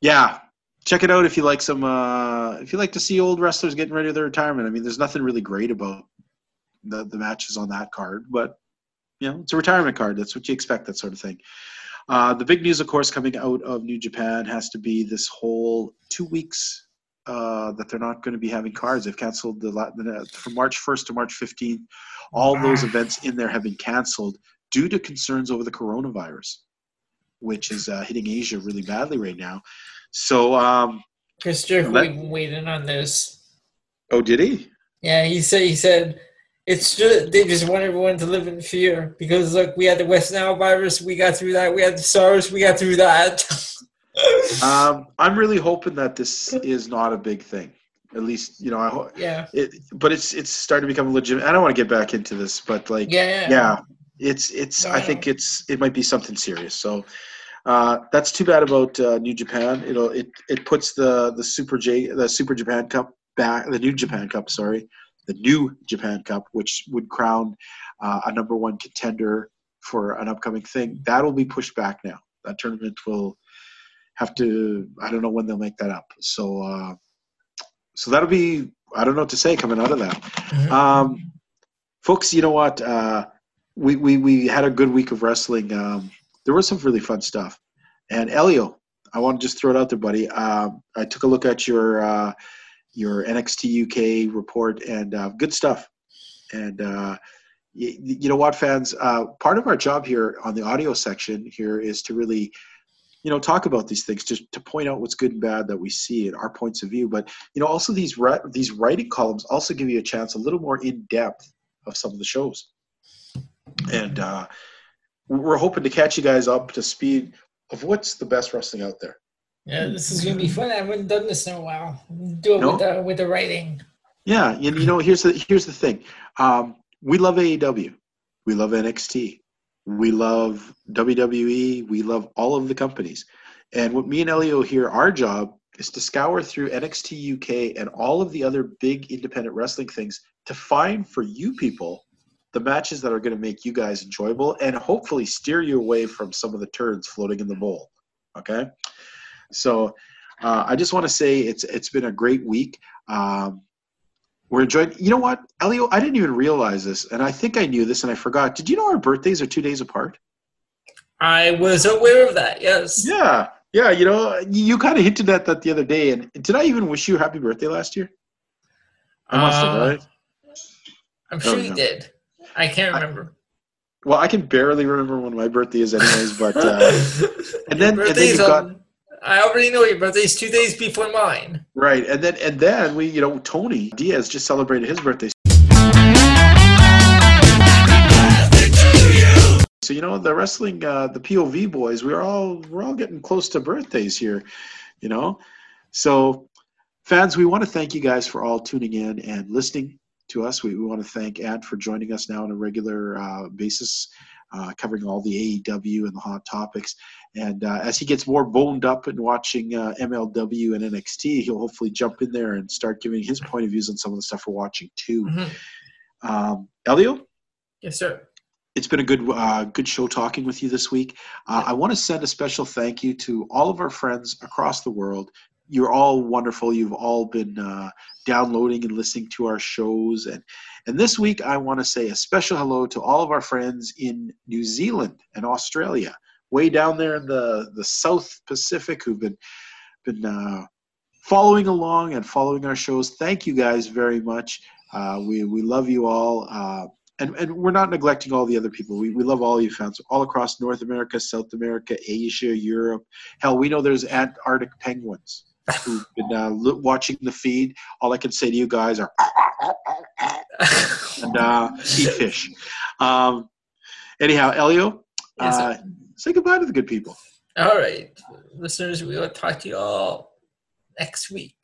yeah, check it out if you like some. Uh, if you like to see old wrestlers getting ready for their retirement. I mean, there's nothing really great about the the matches on that card, but you know, it's a retirement card. That's what you expect. That sort of thing. Uh, the big news, of course, coming out of New Japan has to be this whole two weeks uh, that they're not going to be having cards. They've canceled the, the from March 1st to March 15th. All those events in there have been canceled due to concerns over the coronavirus, which is uh, hitting Asia really badly right now. So, um, Chris Jericho Let- even waited on this. oh, did he? Yeah, he said he said it's just they just want everyone to live in fear because look, we had the West Nile virus, we got through that. We had the SARS, we got through that. <laughs> Um, I'm really hoping that this is not a big thing. At least, you know, I hope. yeah, It, but it's it's starting to become legitimate. I don't want to get back into this, but like, yeah, yeah. yeah it's it's I think it's it might be something serious so uh, that's too bad about uh, new japan it'll it it puts the the super j the super japan cup back the new japan cup sorry the new japan cup which would crown uh, a number one contender for an upcoming thing that'll be pushed back now that tournament will have to i don't know when they'll make that up so uh so that'll be i don't know what to say coming out of that Mhm. um, folks, you know what? Uh, we, we, we had a good week of wrestling. Um, there was some really fun stuff. And Elio, I want to just throw it out there, buddy. Um, I took a look at your uh, your NXT UK report, and uh, good stuff. And uh, you, you know what, fans? Uh, part of our job here on the audio section here is to really, you know, talk about these things, just to point out what's good and bad that we see and our points of view. But you know, also these these writing columns also give you a chance a little more in depth of some of the shows. And uh, we're hoping to catch you guys up to speed of what's the best wrestling out there. yeah, this is gonna be fun. I haven't done this in a while. Do it No? with the with the writing. Yeah, and you know, here's the here's the thing. Um, we love AEW, we love NXT, we love WWE, we love all of the companies. And what me and Elio here, our job is to scour through NXT UK and all of the other big independent wrestling things to find for you people the matches that are going to make you guys enjoyable and hopefully steer you away from some of the turds floating in the bowl. Okay, so uh, I just want to say it's it's been a great week. Um, we're enjoying. You know what, Elio? I didn't even realize this, and I think I knew this, and I forgot. Did you know our birthdays are two days apart? I was aware of that. Yes. Yeah, yeah. You know, you, kind of hinted at that the other day, and did I even wish you a happy birthday last year? I must have, Uh, right? I'm sure Oh, you did. I can't remember. Well, I can barely remember when my birthday is, anyways. But uh, <laughs> and then- and then you've got- I already know your birthday's two days before mine. right, and then and then we, you know, Tony Diaz just celebrated his birthday. So you know the wrestling, uh, the POV boys, we're all we're all getting close to birthdays here, you know. So, fans, we want to thank you guys for all tuning in and listening to us. We, we want to thank Ant for joining us now on a regular uh, basis uh, covering all the AEW and the hot topics. And uh, as he gets more boned up and watching uh, MLW and NXT, he'll hopefully jump in there and start giving his point of views on some of the stuff we're watching too. Mhm. Um, Elio, Yes, sir. it's been a good uh, good show talking with you this week. Uh, I want to send a special thank you to all of our friends across the world. You're all wonderful. You've all been uh, downloading and listening to our shows, and and this week I want to say a special hello to all of our friends in New Zealand and Australia, way down there in the the South Pacific, who've been been uh, following along and following our shows. Thank you guys very much. Uh, we we love you all. Uh, and, and we're not neglecting all the other people. We, we love all you fans all across North America, South America, Asia, Europe. Hell, we know there's Antarctic penguins who've been uh, watching the feed. All I can say to you guys are <laughs> and uh, eat fish. Um, anyhow, Elio, uh, say goodbye to the good people. all right, listeners, we will talk to you all next week.